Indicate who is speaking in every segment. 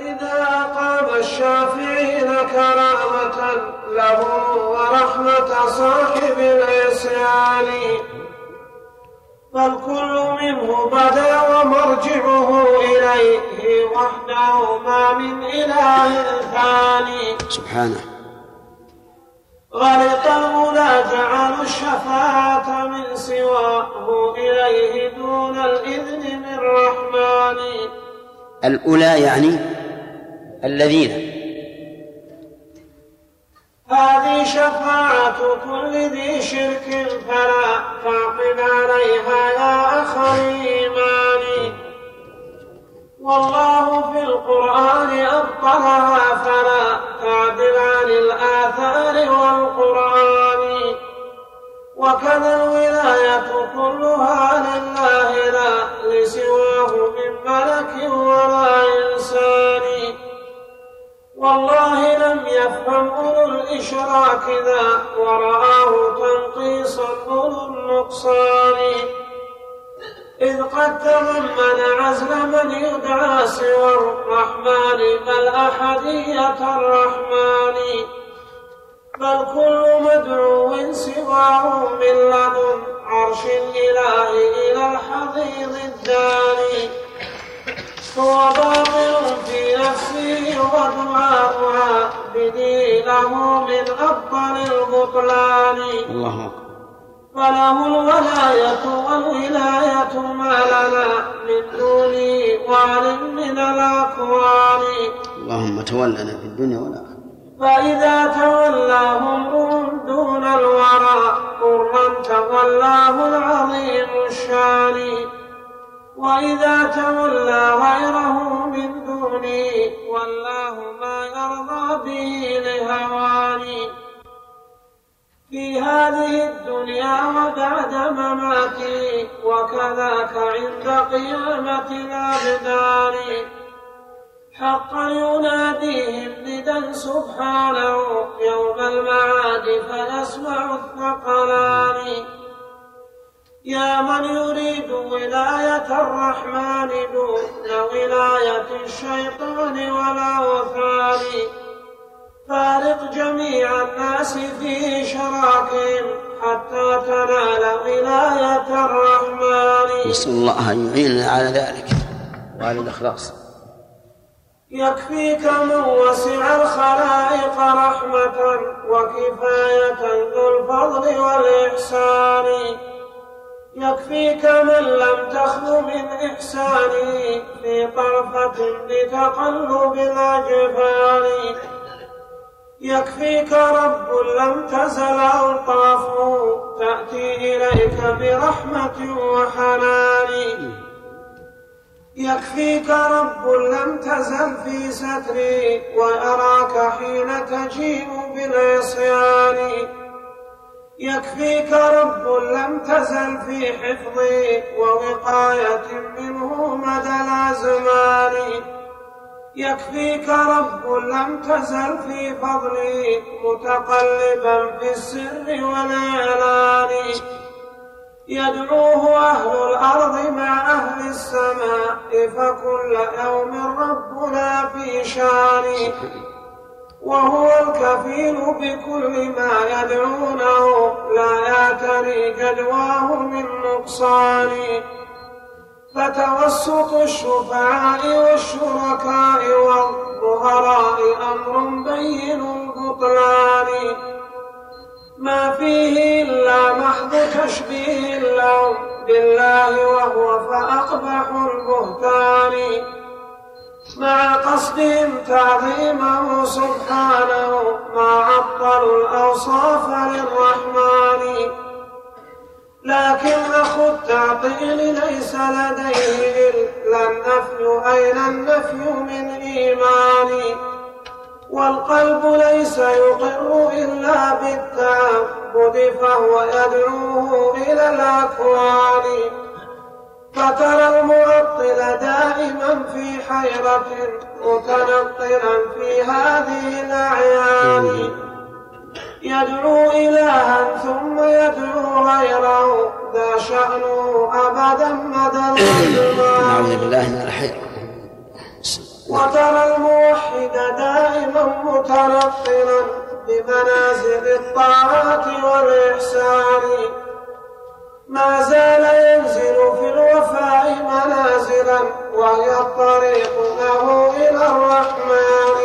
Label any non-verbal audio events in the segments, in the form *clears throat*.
Speaker 1: فلذا قام الشافعين كرامة له ورحمة صاحب العصيان. فالكل منه بدا ومرجعه إليه وحده ما من إله ثاني.
Speaker 2: سبحانه.
Speaker 1: غلط المولى جعلوا الشفاعة من سواه إليه دون الإذن من رحمن
Speaker 2: الأولى يعني الذين.
Speaker 1: هذه شفاعة كل ذي شرك فلا تعقب عليها يا أخ الإيمان والله في القرآن أبطلها فلا تعدل عن الآثار والقرآن. وكذا الولاية كلها لله لا لسواه من ملك ولا إنسان. والله لم يفهم أولو الإشراك ذا ورآه تنقيصا أولو النقصان إذ قد تضمن عزل من يدعى سوى الرحمن بل أحدية الرحمن. بل كل مدعو سواه من لدن عرش الإله إلى الحضيض الداني. هو باطل في نفسه ودعاء عابدي له من أفضل البطلان.
Speaker 2: الله أكبر.
Speaker 1: فله الولاية والولاية ما لنا من دونه وعن من الأكوان
Speaker 2: اللهم تولنا في الدنيا والآخرة.
Speaker 1: فإذا تولاهم دون الورى قرا تولاه العظيم الشان. وإذا تولى غيره من دونه والله ما يرضى به لهواني. في هذه الدنيا وبعد مماتي وكذاك عند قيامة الأبدان حقا يناديهم ندى سبحانه يوم المعاد فيسمع الثقلان. يا من يريد ولاية الرحمن دون ولاية الشيطان والأوثان فارق جميع الناس في شراكهم حتى تنال ولاية الرحمن.
Speaker 2: نسأل الله أن يعيننا على ذلك وعلى الإخلاص.
Speaker 1: يكفيك من وسع الخلائق رحمة وكفاية ذو الفضل والإحسان. يكفيك من لم تخل من إحسانه في طرفة بتقلب الأجفان يكفيك رب لم تزل ألطافه تأتي إليك برحمة وحنان. يكفيك رب لم تزل في ستري وأراك حين تجيء بالعصيان. يكفيك رب لم تزل في حفظي ووقاية منه مدى الأزمان. يكفيك رب لم تزل في فضلي متقلبا في السر والإعلان. يدعوه أهل الأرض مع أهل السماء فكل يوم ربنا في شان. وهو الكفيل بكل ما يدعونه. لا يعتري جدواه من نقصان. فتوسط الشفعاء والشركاء والظهراء أمر بين البطلان. ما فيه إلا محض تشبيه له بالله وهو فأقبح البهتان. مع قصدهم تعظيمه سبحانه ما عطلوا الأوصاف للرحمن. لكن أخو التعطيل ليس لديه إلا النفي أين النفي من إيمان. والقلب ليس يقر إلا بالتعبد فهو يدعوه إلى الأكوان. فترى المعطل دائما في حيرة متنطلا في هذه الأعيان. يدعو إلها ثم يدعو غيره. ذا شأنه أبدا مدى
Speaker 2: نعوذ
Speaker 1: الزمان
Speaker 2: بالله من الحيرة
Speaker 1: وترى المعطل دائما متنقلا بمنازل الطاعات والإحسان. ما زال ينزل في الوفاء منازلا وهي الطريق له إلى الرحمن.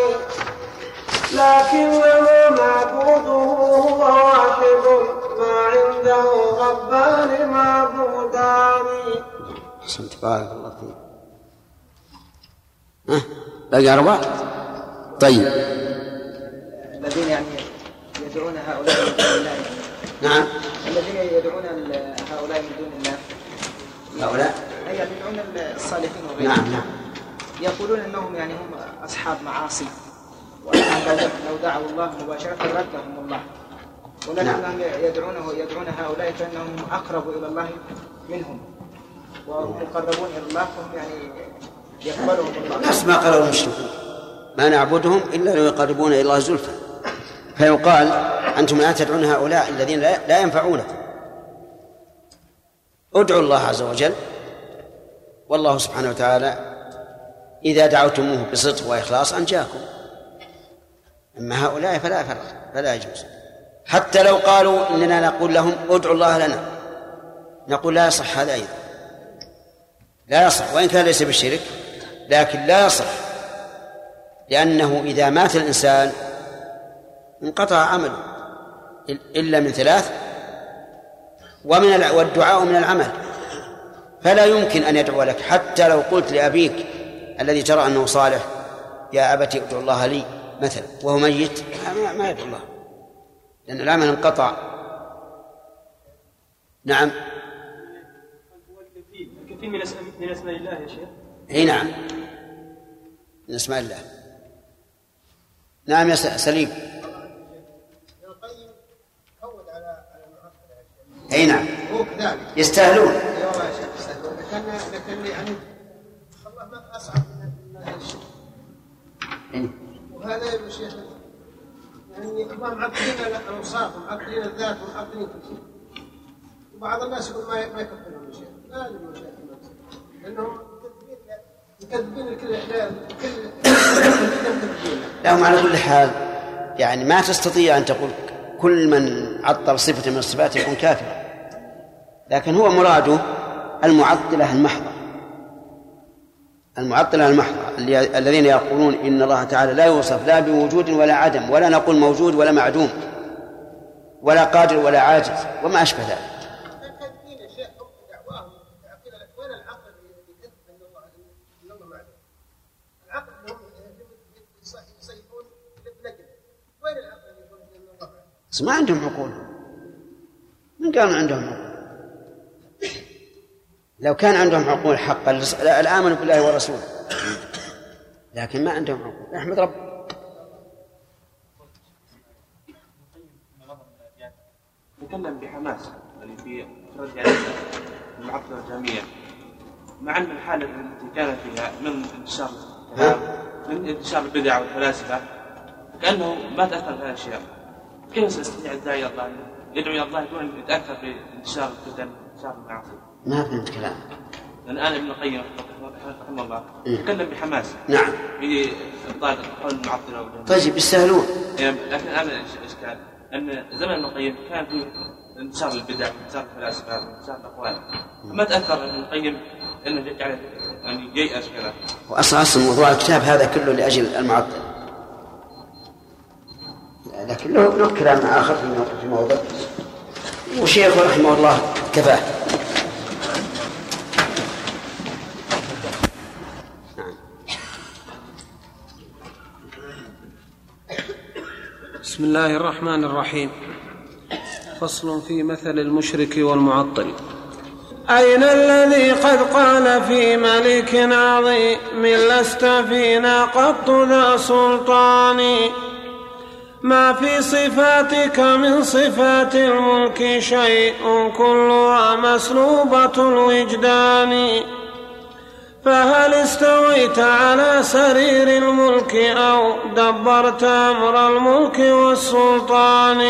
Speaker 1: لكنه معبوده هو واحد ما عنده ربان معبودان.
Speaker 2: أحسنت بارك الله فيك. ها باقي أربعة؟ طيب.
Speaker 3: الذين يعني يدعون هؤلاء الله.
Speaker 2: نعم.
Speaker 3: الذين يدعون هؤلاء من دون الله.
Speaker 2: هؤلاء؟
Speaker 3: أي يدعون الصالحين وغيرهم.
Speaker 2: نعم نعم.
Speaker 3: يقولون إنهم يعني هم أصحاب معاصي. وإنهم لو دعوا الله مباشرة ردهم الله. ولكنهم يدعونه يدعون هؤلاء كأنهم أقرب إلى الله منهم. وهم مقربون إلى الله فهم يعني يقبلهم الله.
Speaker 2: نفس ما قاله المشركون. ما نعبدهم إلا ليقربونا إلى الله زلفى. فيقال أنتم لا تدعون هؤلاء الذين لا لا ينفعونكم. ادعوا الله عز وجل. والله سبحانه وتعالى إذا دعوتموه بصدق وإخلاص أنجاكم. أما هؤلاء فلا فرق فلا يجوز. حتى لو قالوا إننا نقول لهم ادعوا الله لنا. نقول لا يصح هذا أيضا. لا يصح وإن كان ليس بالشرك لكن لا يصح. لأنه إذا مات الإنسان انقطع عمله. إلا من ثلاث ومن والدعاء من العمل. فلا يمكن أن يدعو لك. حتى لو قلت لأبيك الذي ترى أنه صالح يا أبت ادعو الله لي مثلا. وهو ميت ما, يدعو الله. لأن العمل انقطع. نعم.
Speaker 4: كثير من من أسماء الله يا شيخ.
Speaker 2: إي نعم. من أسماء الله. نعم يا سليم. أي نعم.
Speaker 5: هو كذلك
Speaker 2: يستاهلون.
Speaker 5: اي والله يا شيخ يستاهلون لكن لكن يعني الله ما اصعب من الشرك
Speaker 2: إيه.
Speaker 5: وهذا يا شيخ يعني هم معطلين الاوصاف ومعطلين الذات ومعطلين كل شيء وبعض الناس يقول ما ما يكفرهم الشيخ لا المشايخ لانهم مكذبين الكل الكل
Speaker 2: لهم على كل حال يعني ما تستطيع أن تقول كل من عطل صفة من الصفات يكون كافرا لكن هو مراده المعطلة المحضة. المعطلة المحضة الذين يقولون إن الله تعالى لا يوصف لا بوجود ولا عدم ولا نقول موجود ولا معدوم ولا قادر ولا عاجز وما أشبه ذلك. ما عندهم عقول. من قال عندهم عقول؟ لو كان عندهم عقول حقا لآمنوا بالله ورسوله لكن ما عندهم عقول. أحمد رب.
Speaker 4: تكلم بحماس يعني في رد على المعطلة الجاميه مع أن الحالة التي كان فيها من انتشار من انتشار البدع والفلاسفة كأنه ما تأثر بهذه الاشياء كيف سيستطيع الداعي الله؟ يدعو إلى الله دون أن يتاثر بانتشار الفتن انتشار المعاصي؟
Speaker 2: ما فهمت كلام.
Speaker 4: الآن ابن القيم رحمه الله
Speaker 2: إيه.
Speaker 4: تكلم بحماس.
Speaker 2: نعم.
Speaker 4: في ابطال قول المعطله
Speaker 2: طيب يستاهلون
Speaker 4: يعني لكن الان الاشكال أن زمن ابن القيم كان في انتشار البدع انتشار الفلاسفة انتشار الأقوال. ما تأثر ابن القيم إنه جعل يعني ييأس كذا
Speaker 2: واصلا أصلا موضوع الكتاب هذا كله لأجل المعطل. لكن له له كلام آخر في موضع وشيخه رحمه الله كفاه
Speaker 1: بسم الله الرحمن الرحيم. فصل في مثل المشرك والمعطل. أين الذي قد قال في ملك عظيم لست فينا قط ذا سلطان ما في صفاتك من صفات الملك شيء كلها مسلوبة الوجدان. فهل استويت على سرير الملك أو دبرت أمر الملك والسلطان؟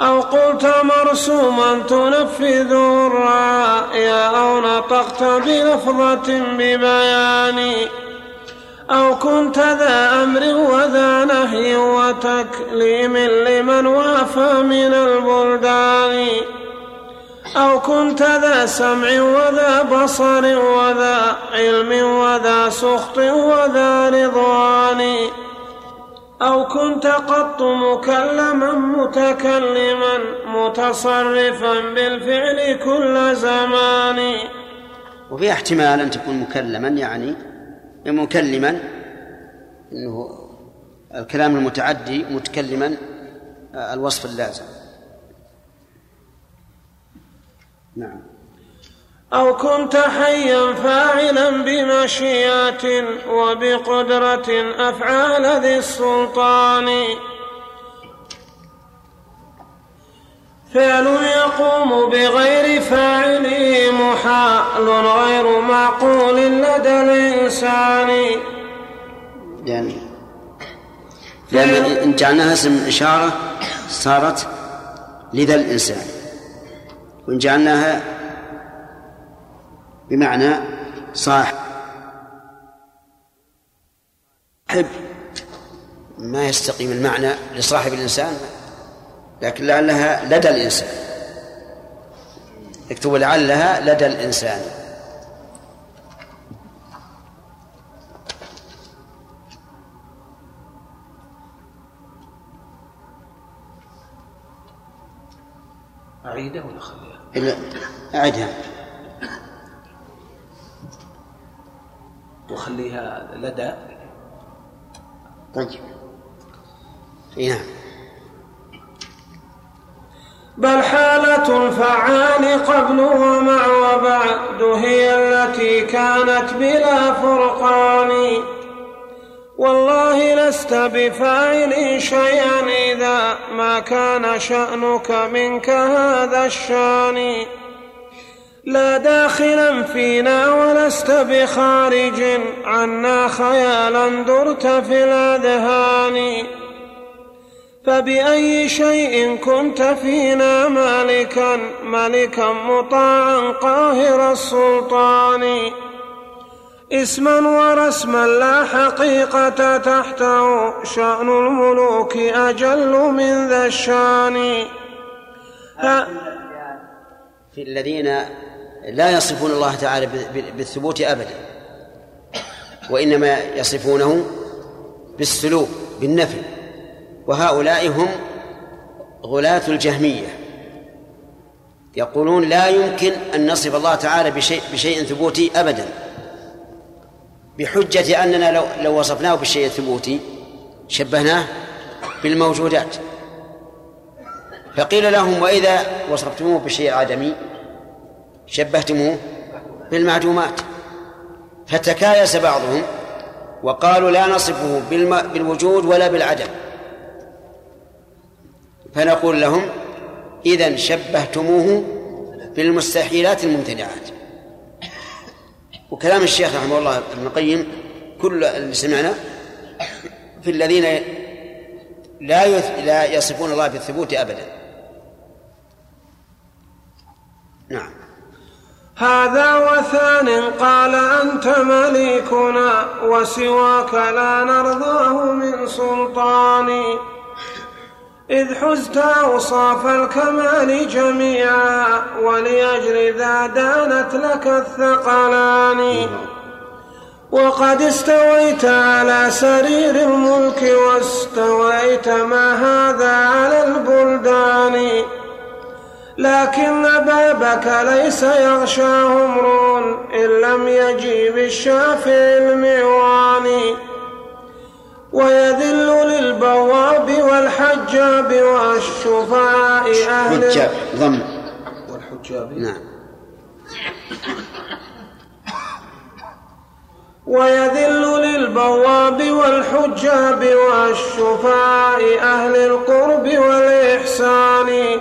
Speaker 1: أو قلت مرسوما تنفذ الرأي أو نطقت بلفظة ببيان؟ أو كنت ذا أمر وذا نهي وتكليم لمن وافى من البلدان. أو كنت ذا سمع وذا بصر وذا علم وذا سخط وذا رضوان. أو كنت قط مكلما متكلما متصرفا بالفعل كل زمان.
Speaker 2: وفي احتمال أن تكون مكلما يعني مكلما إنه الكلام المتعدي متكلما الوصف اللازم. نعم.
Speaker 1: أو كنت حيا فاعلا بمشيئة وبقدرة أفعال ذي السلطان. فعل يقوم بغير فاعله محال غير معقول لدى الإنسان.
Speaker 2: يعني لأن إن جعلناها اسم إشارة صارت لذا الإنسان. وإن جعلناها بمعنى صاحب. ما يستقيم المعنى لصاحب الإنسان؟ لكن لعلها لدى الإنسان. اكتب لعلها لدى الإنسان.
Speaker 1: أعيده ولا خليها؟
Speaker 2: أعدها
Speaker 1: وخليها لدى؟
Speaker 2: طيب. اي نعم.
Speaker 1: بل حالة الفعال قبل ومع وبعد هي التي كانت بلا فرقان. والله لست بفاعل شيئا إذا ما كان شأنك منك هذا الشأن. لا داخلا فينا ولست بخارج. عنا خيالا درت في الأذهان. فبأي شيء كنت فينا مالكا ملكا مطاعا قاهر السلطان. اسما ورسما لا حقيقة تحته شأن الملوك أجل من ذا الشأن.
Speaker 2: في الذين لا يصفون الله تعالى بالثبوت أبدا وإنما يصفونه بالسلوك بالنفي. وهؤلاء هم غلاة الجهمية. يقولون لا يمكن أن نصف الله تعالى بشيء بشيء ثبوتي أبدا. بحجة أننا لو لو وصفناه بالشيء الثبوتي شبهناه بالموجودات. فقيل لهم وإذا وصفتموه بالشيء العدمي شبهتموه بالمعدومات. فتكايس بعضهم وقالوا لا نصفه بالوجود ولا بالعدم. فنقول لهم إذا شبهتموه بالمستحيلات الممتنعات. وكلام الشيخ رحمه الله ابن القيم كل اللي سمعنا في الذين لا لا يصفون الله بالثبوت أبدا. نعم.
Speaker 1: هذا وثان قال أنت مليكنا وسواك لا نرضاه من سلطان إذ حزت أوصاف الكمال جميعا ولأجل ذا دانت لك الثقلان. وقد استويت على سرير الملك واستويت ما هذا على البلدان. لكن بابك ليس يغشاه امرؤ إن لم يجيب الشافع المعوان. ويذل للبواب والحجاب والشفعاء أهل
Speaker 2: حجاب ضم.
Speaker 1: والحجاب.
Speaker 2: نعم.
Speaker 1: ويذل للبواب والحجاب والشفعاء أهل القرب والإحسان.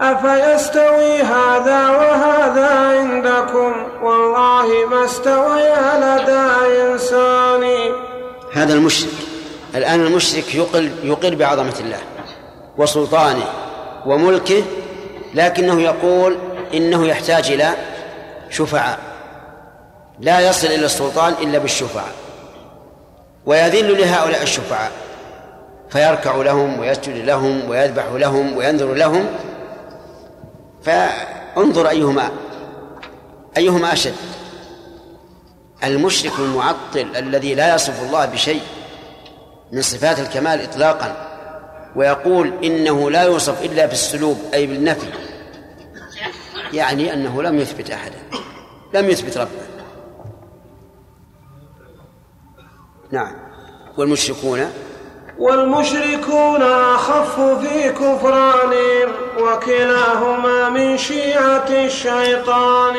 Speaker 1: أفيستوي هذا وهذا عندكم؟ والله ما استويا لدى إنسان.
Speaker 2: هذا المشرك. الآن المشرك يقل يقر بعظمة الله وسلطانه وملكه لكنه يقول إنه يحتاج إلى شفعاء. لا يصل إلى السلطان إلا بالشفعاء. ويذل لهؤلاء الشفعاء. فيركع لهم ويسجد لهم ويذبح لهم وينذر لهم. فانظر أيهما أيهما أشد. المشرك المعطل الذي لا يصف الله بشيء من صفات الكمال إطلاقا ويقول إنه لا يوصف إلا بالسلوب أي بالنفي. يعني أنه لم يثبت أحدا لم يثبت ربه. نعم. والمشركون؟
Speaker 1: والمشركون أخف في كفرانهم وكلاهما من شيعة الشيطان.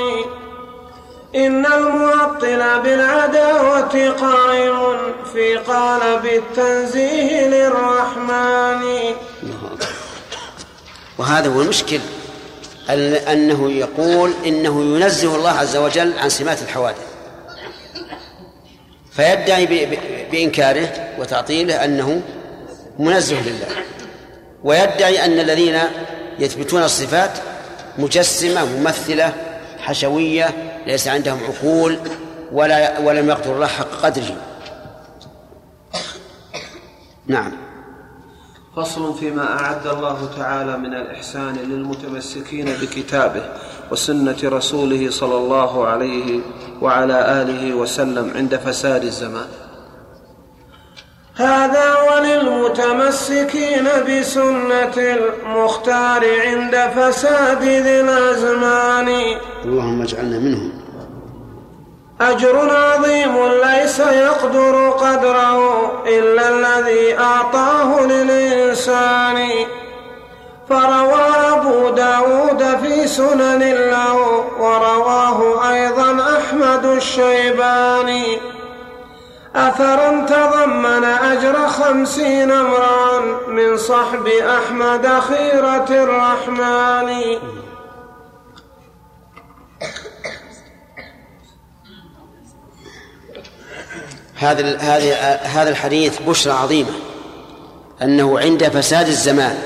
Speaker 1: إن المعطل بالعداوة قائم في قالب التنزيه للرحمن.
Speaker 2: وهذا هو المشكل أنه يقول إنه ينزه الله عز وجل عن سمات الحوادث. فيدعي بإنكاره وتعطيله أنه منزه لله. ويدعي أن الذين يثبتون الصفات مجسمة ممثلة حشوية ليس عندهم عقول ولا ولم يقدر الله حق قدره نعم.
Speaker 1: فصل فيما أعد الله تعالى من الإحسان للمتمسكين بكتابه وسنة رسوله صلى الله عليه وعلى آله وسلم عند فساد الزمان. هذا وللمتمسكين بسنة المختار عند فساد ذي الأزمان.
Speaker 2: اللهم اجعلنا منهم.
Speaker 1: أجر عظيم ليس يقدر قدره إلا الذي أعطاه للإنسان. فروى أبو داود في سنن له ورواه أيضا أحمد الشيباني. أثرا تضمن أجر خمسين امرأ من صحب أحمد خيرة الرحمن.
Speaker 2: هذا هذا الحديث بشرى عظيمة أنه عند فساد الزمان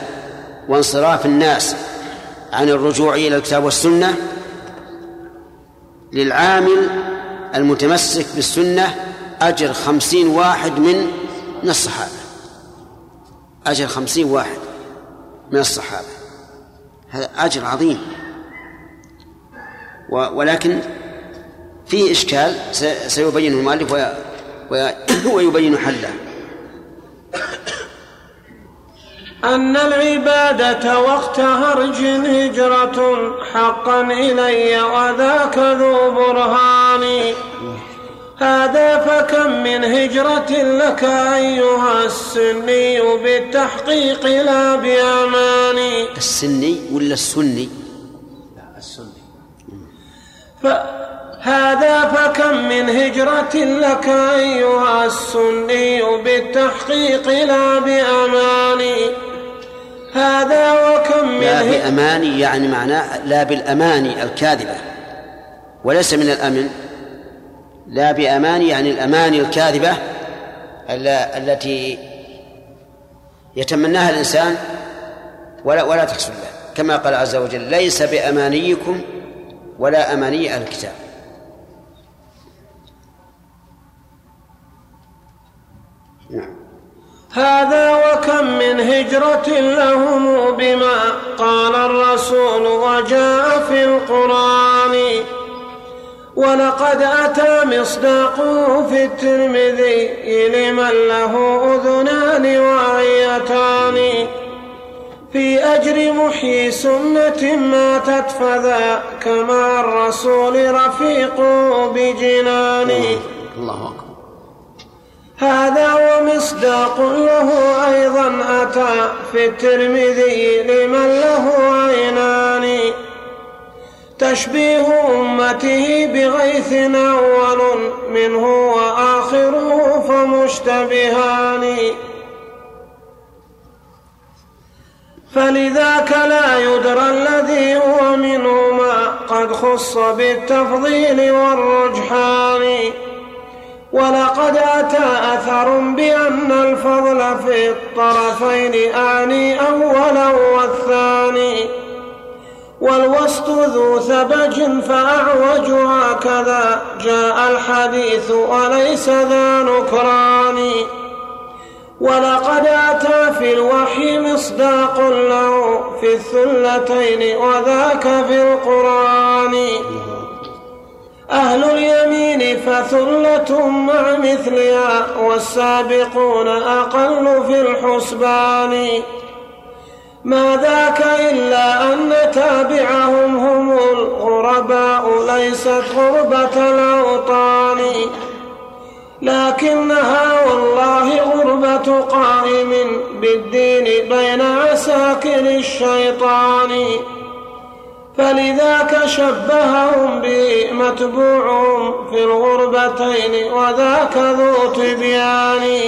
Speaker 2: وانصراف الناس عن الرجوع إلى الكتاب والسنة للعامل المتمسك بالسنة أجر خمسين واحد من من الصحابه أجر خمسين واحد من الصحابه هذا. أجر عظيم. ولكن فيه إشكال سيبينه المؤلف *coughs* ويبين حله.
Speaker 1: أن العبادة وقت هرج هجرة حقا إلي وذاك ذو برهان. هذا فكم من هجرة لك أيها السني بالتحقيق لا بأماني
Speaker 2: السني ولا السني؟
Speaker 1: لا السني. هذا فكم من هجرة لك أيها السني بالتحقيق لا بأماني هذا وكم من
Speaker 2: لا بأماني يعني معناه لا بالأماني الكاذبة وليس من الأمن لا بأماني يعني الأماني الكاذبة التي يتمناها الإنسان ولا ولا تحصل له. كما قال عز وجل ليس بأمانيكم ولا أماني أهل الكتاب.
Speaker 1: نعم. هذا وكم من هجرة لهم بما قال الرسول وجاء في القرآن. ولقد أتى مصداقه في الترمذي لمن له أذنان واعيتان في أجر محيي سنة ماتت فذاك مع الرسول رفيق بجنان.
Speaker 2: الله أكبر.
Speaker 1: هذا ومصداق له أيضا أتى في الترمذي لمن له عينان. تشبيه أمته بغيث أول منه وآخره فمشتبهان. فلذاك لا يدرى الذي هو منهما قد خص بالتفضيل والرجحان. ولقد أتى أثر بأن الفضل في الطرفين أعني أولا والثاني. والوسط ذو ثبج فأعوج هكذا. جاء الحديث وليس ذا نكران. ولقد أتى في الوحي مصداق له في الثلتين وذاك في القرآن. أهل اليمين فثلة مع مثلها والسابقون أقل في الحسبان. ما ذاك إلا أن تابعهم هم الغرباء ليست غربة الأوطان. لكنها والله غربة قائم بالدين بين عساكر الشيطان. فلذاك شبههم به متبوعهم في الغربتين وذاك ذو تبيان.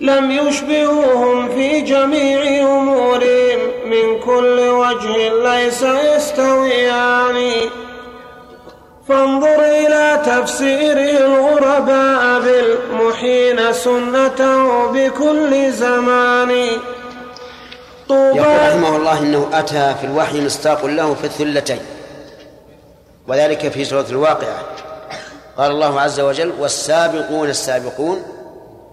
Speaker 1: لم يشبهوهم في جميع أمورهم. من كل وجه ليس يستويان. فانظر إلى تفسير الغرباء بالمحين سنته بكل زمان.
Speaker 2: يقول رحمه الله إنه أتى في الوحي مصداق له في الثلتين وذلك في سورة الواقعة. قال الله عز وجل والسابقون السابقون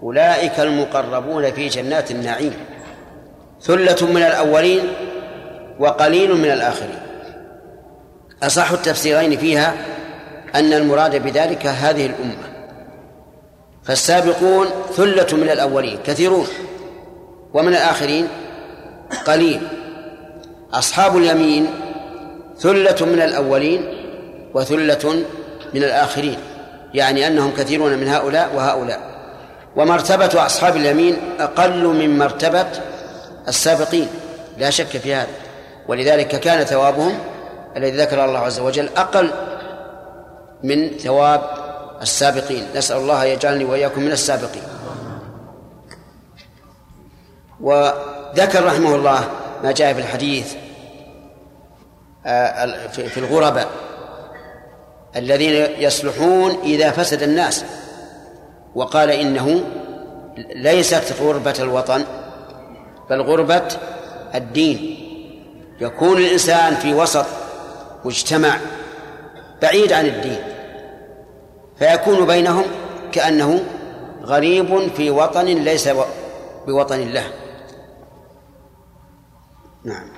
Speaker 2: أولئك المقربون في جنات النعيم ثلة من الأولين وقليل من الآخرين. أصح التفسيرين فيها أن المراد بذلك هذه الأمة. فالسابقون ثلة من الأولين كثيرون ومن الآخرين قليل. أصحاب اليمين ثلة من الأولين وثلة من الآخرين يعني أنهم كثيرون من هؤلاء وهؤلاء. ومرتبة أصحاب اليمين أقل من مرتبة السابقين. لا شك في هذا. ولذلك كان ثوابهم الذي ذكر الله عز وجل أقل من ثواب السابقين. نسأل الله يجعلني وإياكم من السابقين. وذكر رحمه الله ما جاء في الحديث آه، في الغرباء الذين يصلحون إذا فسد الناس. وقال إنه ليست غربة الوطن بل غربة الدين. يكون الإنسان في وسط مجتمع بعيد عن الدين فيكون بينهم كأنه غريب في وطن ليس بوطن الله
Speaker 1: نعم.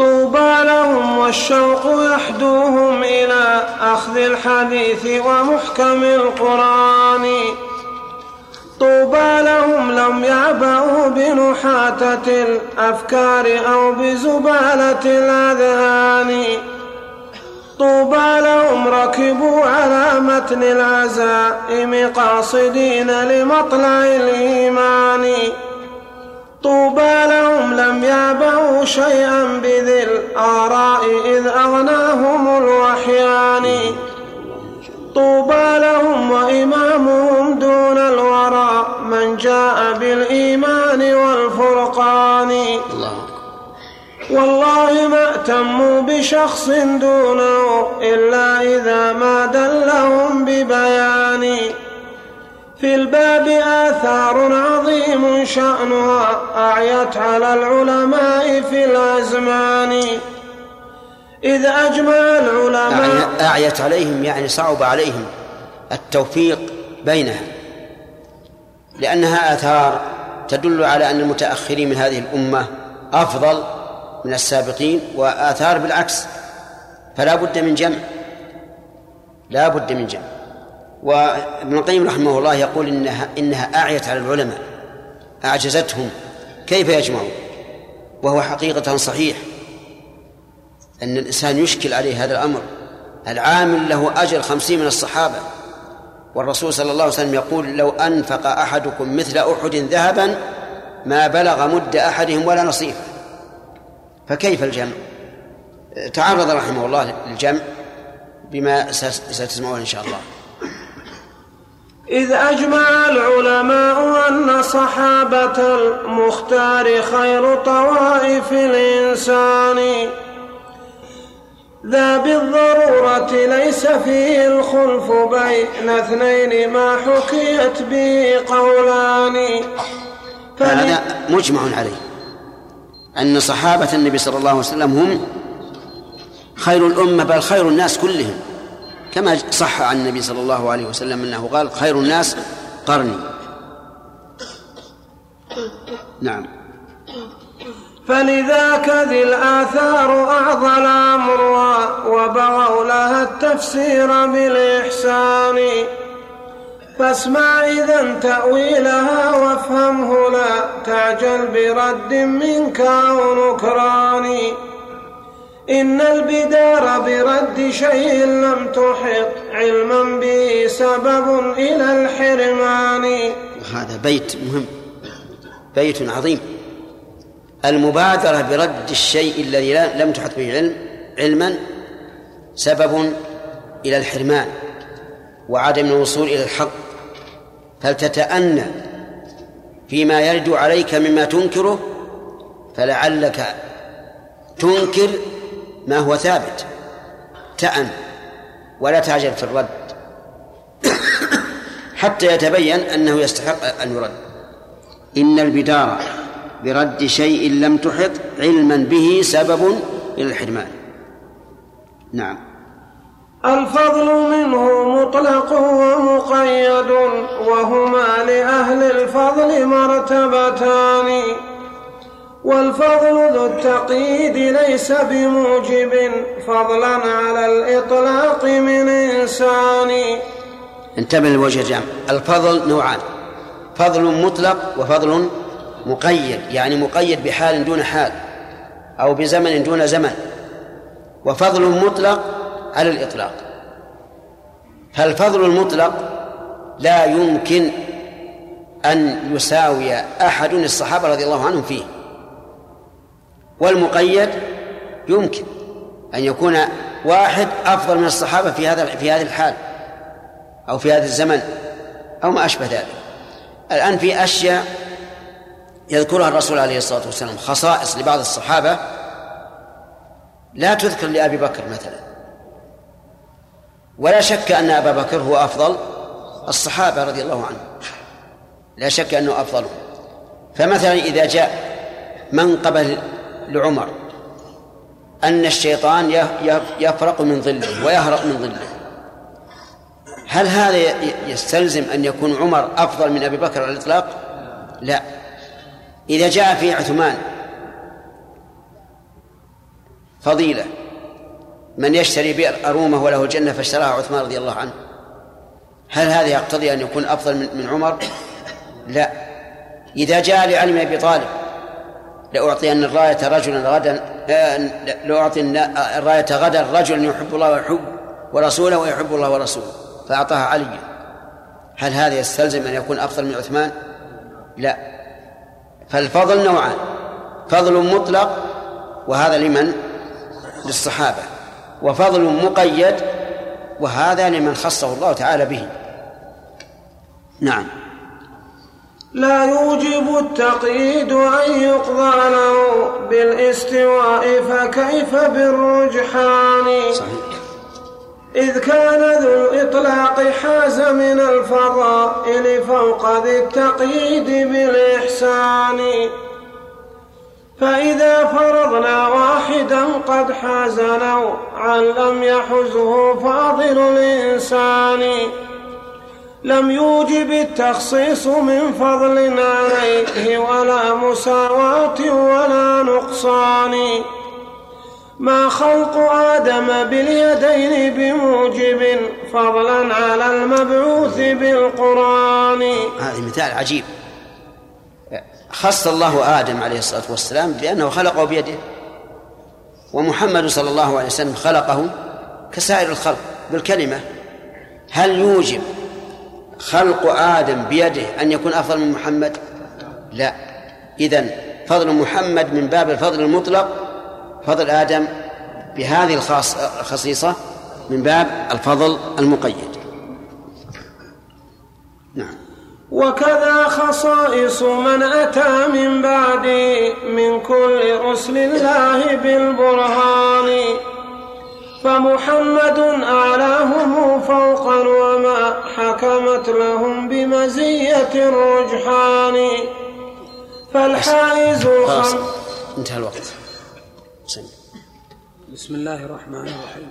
Speaker 1: طوبى لهم والشوق يحدوهم إلى أخذ الحديث ومحكم القرآن. طوبى لهم لم يعبأوا بنحاتة الأفكار أو بزبالة الأذهان. طوبى لهم ركبوا على متن العزائم قاصدين لمطلع الإيمان. طوبى لهم لم يعبأوا شيئا بذي الآراء إذ أغناهم الوحيان طوبى لهم وإمامهم دون الورى من جاء بالإيمان والفرقان والله ما اهتموا بشخص دونه إلا إذا ما دلهم ببيان في الباب آثار عظيم شأنها أعيت على العلماء في الأزمان. إذ أجمع العلماء
Speaker 2: أعيت عليهم يعني صعب عليهم التوفيق بينها لأنها آثار تدل على أن المتأخرين من هذه الأمة أفضل من السابقين وآثار بالعكس فلا بد من جمع لا بد من جمع. وابن القيم رحمه الله يقول إنها إنها أعيت على العلماء أعجزتهم كيف يجمعون؟ وهو حقيقة صحيح. أن الإنسان يشكل عليه هذا الأمر. العامل له أجر خمسين من الصحابة. والرسول صلى الله عليه وسلم يقول لو أنفق أحدكم مثل أحد ذهبا ما بلغ مد أحدهم ولا نصيفه فكيف الجمع؟ تعرض رحمه الله للجمع بما ستسمعون إن شاء الله.
Speaker 1: إذ أجمع العلماء أن صحابة المختار خير طوائف الإنسان. ذا بالضرورة ليس فيه الخلف بين اثنين ما حكيت به قولان.
Speaker 2: هذا مجمع عليه. أن صحابة النبي صلى الله عليه وسلم هم خير الأمة بل خير الناس كلهم. كما صح عن النبي صلى الله عليه وسلم أنه قال خير الناس قرني. نعم.
Speaker 1: فلذاك ذي الآثار أعضى الأمر وبغوا لها التفسير بالإحسان. فاسمع إذا تأويلها وافهمه لا تعجل برد منك أو نكران. إن البدار برد شيء لم تحط علما به سبب إلى الحرمان.
Speaker 2: هذا بيت مهم بيت عظيم. المبادرة برد الشيء الذي لم تحط به علم علما سبب إلى الحرمان وعدم الوصول إلى الحق. فلتتأنى فيما يرد عليك مما تنكره فلعلك تنكر ما هو ثابت. تأن ولا تعجل في الرد. حتى يتبين أنه يستحق أن يرد. إن البدار برد شيء لم تحط علما به سبب إلى الحرمان نعم.
Speaker 1: الفضل منه مطلق ومقيد وهما لأهل الفضل مرتبتان. والفضل ذو التقييد ليس بموجب فضلا على الإطلاق من إنسان.
Speaker 2: انتبه لوجه الجامع الفضل نوعان فضل مطلق وفضل مقيد يعني مقيد بحال دون حال أو بزمن دون زمن وفضل مطلق على الإطلاق. فالفضل المطلق لا يمكن أن يساوي أحد الصحابة رضي الله عنهم فيه. والمقيد يمكن أن يكون واحد أفضل من الصحابة في هذا في هذه الحال أو في هذا الزمن أو ما أشبه ذلك. الآن في أشياء يذكرها الرسول عليه الصلاة والسلام خصائص لبعض الصحابة لا تذكر لأبي بكر مثلا. ولا شك أن أبا بكر هو أفضل الصحابة رضي الله عنهم. لا شك أنه أفضلهم. فمثلا إذا جاء منقبة لعمر أن الشيطان يفرق من ظله ويهرب من ظله. هل هذا يستلزم أن يكون عمر أفضل من أبي بكر على الإطلاق؟ لا. إذا جاء في عثمان فضيلة من يشتري بئر أرومة وله الجنة فاشتراها عثمان رضي الله عنه هل هذا يقتضي أن يكون أفضل من عمر؟ لا. إذا جاء لعلم أبي طالب لأعطين الراية رجلا غدا آه، لأعطي الراية غدا رجلا يحب الله ويحب ورسوله ويحب الله ورسوله فأعطاها عليا هل هذا يستلزم أن يكون أفضل من عثمان؟ لا فالفضل نوعان فضل مطلق وهذا لمن؟ للصحابة وفضل مقيد وهذا لمن خصه الله تعالى به نعم
Speaker 1: لا يوجب التقييد أن يقضى له بالاستواء فكيف بالرجحان؟ صحيح. إذ كان ذو الإطلاق حاز من الفضائل فوق ذي التقييد بالإحسان. فإذا فرضنا واحدا قد حاز نوعا لم يحزه فاضل الإنسان. لم يوجب التخصيص من فضل عليه ولا مساواة ولا نقصان. ما خلق آدم باليدين بموجب فضلا على المبعوث بالقرآن.
Speaker 2: هذا مثال عجيب. خص الله آدم عليه الصلاة والسلام بأنه خلقه بيده. ومحمد صلى الله عليه وسلم خلقه كسائر الخلق بالكلمة. هل يوجب خلق آدم بيده أن يكون أفضل من محمد؟ لا. إذن فضل محمد من باب الفضل المطلق فضل آدم بهذه الخصيصة من باب الفضل المقيد. نعم.
Speaker 1: وكذا خصائص من أتى من بعدي من كل رسل الله بالبرهان. فمحمد أعلاهم فوقا وما حكمت لهم بمزية الرجحان. فالحائز الخمس
Speaker 2: انتهى الوقت. سم.
Speaker 1: بسم الله الرحمن الرحيم.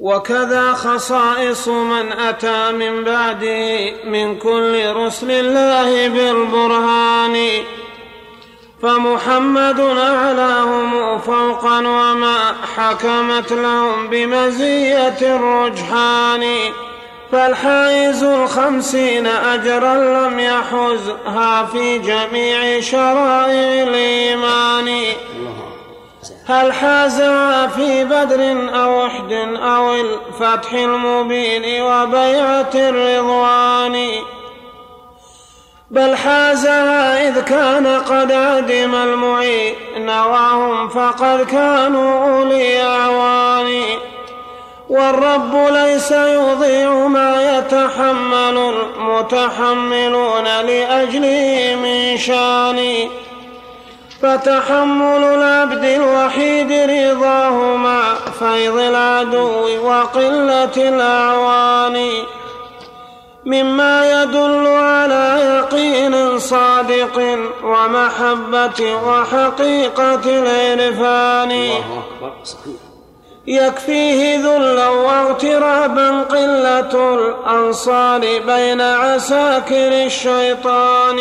Speaker 1: وكذا خصائص من أتى من بعده من كل رسل الله بالبرهان. فمحمد أعلاهم فوقا وما حكمت لهم بمزية الرجحان فالحائز الخمسين أجرا لم يحزها في جميع شرائع الإيمان. هل حازها في بدر أو أحد أو الفتح المبين وبيعة الرضوان؟ بل حازها إذ كان قد عدم المعين وهم فقد كانوا أولي أعوان والرب ليس يضيع ما يتحمل المتحملون لأجله من شان فتحمل العبد الوحيد رضاه مع فيض العدو وقلة الأعوان مما يدل على يقين صادق ومحبة وحقيقة العرفان. يكفيه ذلا واغترابا قلة الأنصار بين عساكر الشيطان.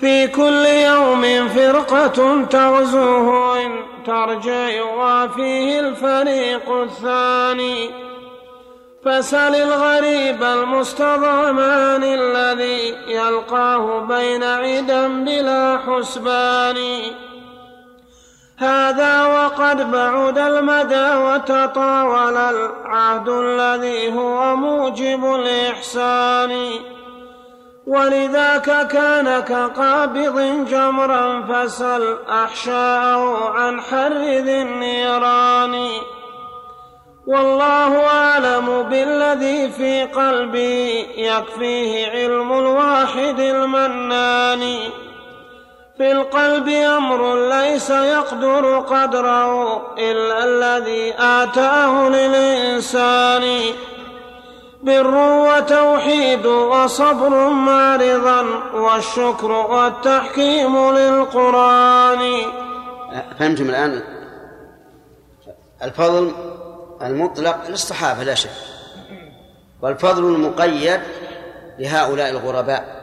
Speaker 1: في كل يوم فرقة تغزوه إن ترجع وفيه الفريق الثاني. فسل الغريب المستضعمان الذي يلقاه بين عدا بلا حسبان. هذا وقد بعد المدى وتطاول العهد الذي هو موجب الإحسان. ولذاك كان كقابض جمرا فسل أحشاءه عن حر ذي النيران. والله أعلم بالذي في قلبي يكفيه علم الواحد المنان. في القلب أمر ليس يقدر قدره إلا الذي آتاه للإنسان. بر وتوحيد وصبر مع رضا والشكر والتحكيم للقرآن.
Speaker 2: فهمتم الآن؟ الفضل المطلق للصحابة لا شك. والفضل المقيد لهؤلاء الغرباء.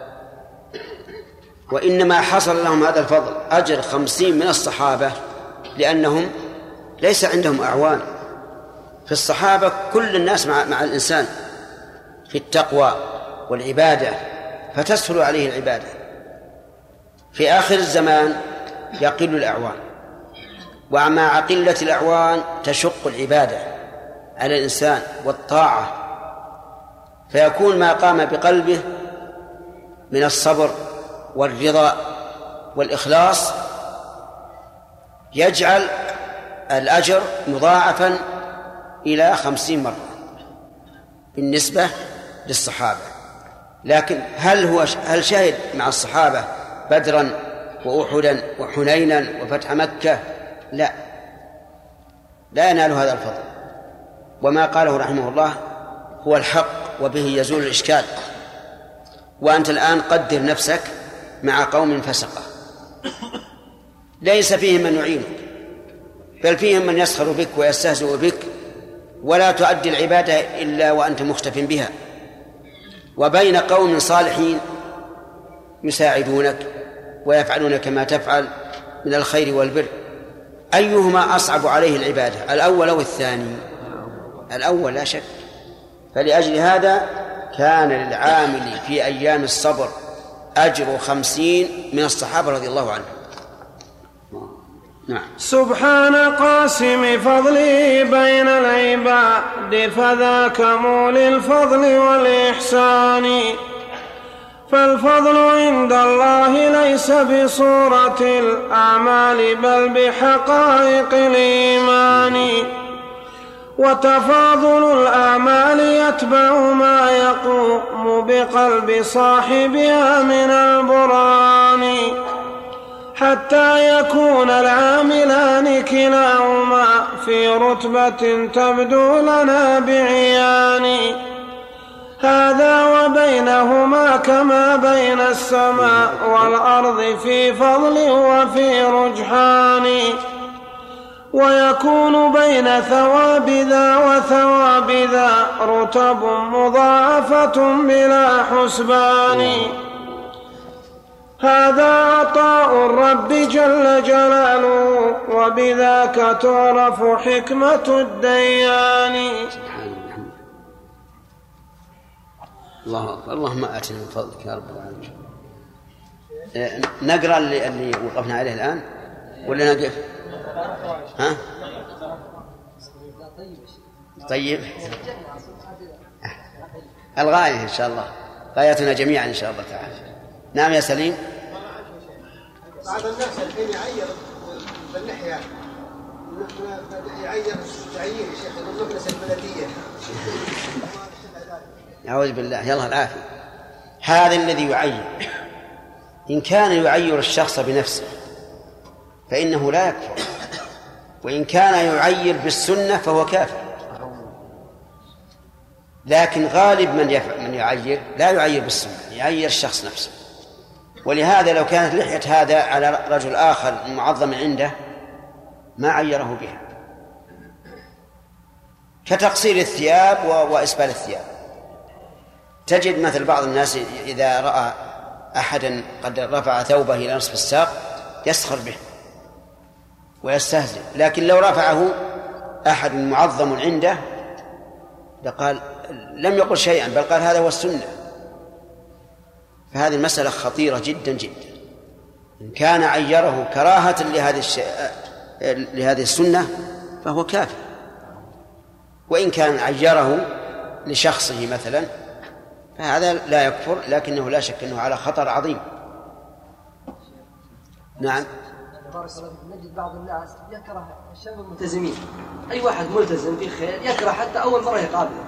Speaker 2: وإنما حصل لهم هذا الفضل أجر خمسين من الصحابة لأنهم ليس عندهم أعوان. في الصحابة كل الناس مع, مع الإنسان في التقوى والعبادة فتسهل عليه العبادة. في آخر الزمان يقل الأعوان. ومع قلة الأعوان تشق العبادة. على الإنسان والطاعة فيكون ما قام بقلبه من الصبر والرضا والإخلاص يجعل الأجر مضاعفا إلى خمسين مرة بالنسبة للصحابة. لكن هل هو هل شهد مع الصحابة بدرا وأحدا وحنينا وفتح مكة؟ لا. لا ينال هذا الفضل. وما قاله رحمه الله هو الحق وبه يزول الإشكال. وأنت الآن قدر نفسك مع قوم فسقة. ليس فيهم من يعينك بل فيهم من يسخر بك ويستهزئ بك ولا تؤدي العبادة إلا وأنت مختف بها. وبين قوم صالحين يساعدونك ويفعلون كما تفعل من الخير والبر. أيهما أصعب عليه العبادة الأول أو الثاني؟ الأول لا شك. فلأجل هذا كان للعامل في أيام الصبر أجر خمسين من الصحابة رضي الله عنهم. نعم.
Speaker 1: سبحان قاسم فضله بين العباد فذاك مولي الفضل والإحسان. فالفضل عند الله ليس بصورة الأعمال بل بحقائق الإيمان. وتفاضل الآمال يتبع ما يقوم بقلب صاحبها من البران حتى يكون العاملان كلاهما في رتبة تبدو لنا بعيان. هذا وبينهما كما بين السماء والأرض في فضل وفي رجحان. ويكون بين ثواب ذا وثواب ذا رتب مضاعفة بلا حسبان. هذا عطاء الرب جل جلاله وبذاك تعرف حكمة الديان.
Speaker 2: الله أكبر. اللهم آتنا من فضلك يا رب العالمين. آه، نقرأ اللي, اللي وقفنا عليه الآن؟ ولا نقف؟ ها؟ طيب. الغاية إن شاء الله. غايتنا جميعا إن شاء الله تعالى. نعم يا سليم.
Speaker 5: بعض الناس الحين يعير باللحية. يعير تعيير يا شيخ المكنسة البلدية.
Speaker 2: أعوذ بالله. يلا العافية. هذا الذي يعير. إن كان يعير الشخص بنفسه فإنه لا يكفر. وإن كان يعير بالسنة فهو كافر. لكن غالب من من يعير لا يعير بالسنة يعير الشخص نفسه. ولهذا لو كانت لحية هذا على رجل آخر معظم عنده ما عيره بها. كتقصير الثياب وإسبال الثياب. تجد مثل بعض الناس إذا رأى أحدا قد رفع ثوبه إلى نصف الساق يسخر به. ويستهزئ. لكن لو رفعه أحد معظم عنده لقال لم يقل شيئا بل قال هذا هو السنة. فهذه المسألة خطيرة جدا جدا. إن كان عيره كراهة لهذه الشيء لهذه السنة فهو كافر. وإن كان عيره لشخصه مثلا فهذا لا يكفر لكنه لا شك أنه على خطر عظيم. نعم.
Speaker 6: بارك الله فيكم نجد بعض الناس يكره الشباب الملتزمين أي واحد ملتزم في خير يكره حتى أول مرة يقابله.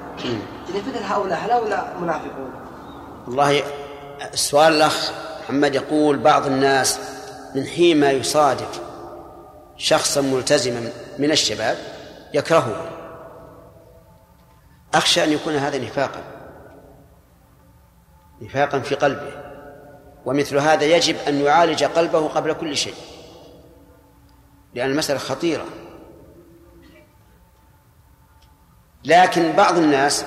Speaker 6: إذا مثل هؤلاء هؤلاء منافقون؟
Speaker 2: والله السؤال الأخ محمد يقول بعض الناس من حين ما يصادف شخصا ملتزما من الشباب يكرهه. أخشى أن يكون هذا نفاقا. نفاقا في قلبه. ومثل هذا يجب أن يعالج قلبه قبل كل شيء. لأن المسألة خطيرة. لكن بعض الناس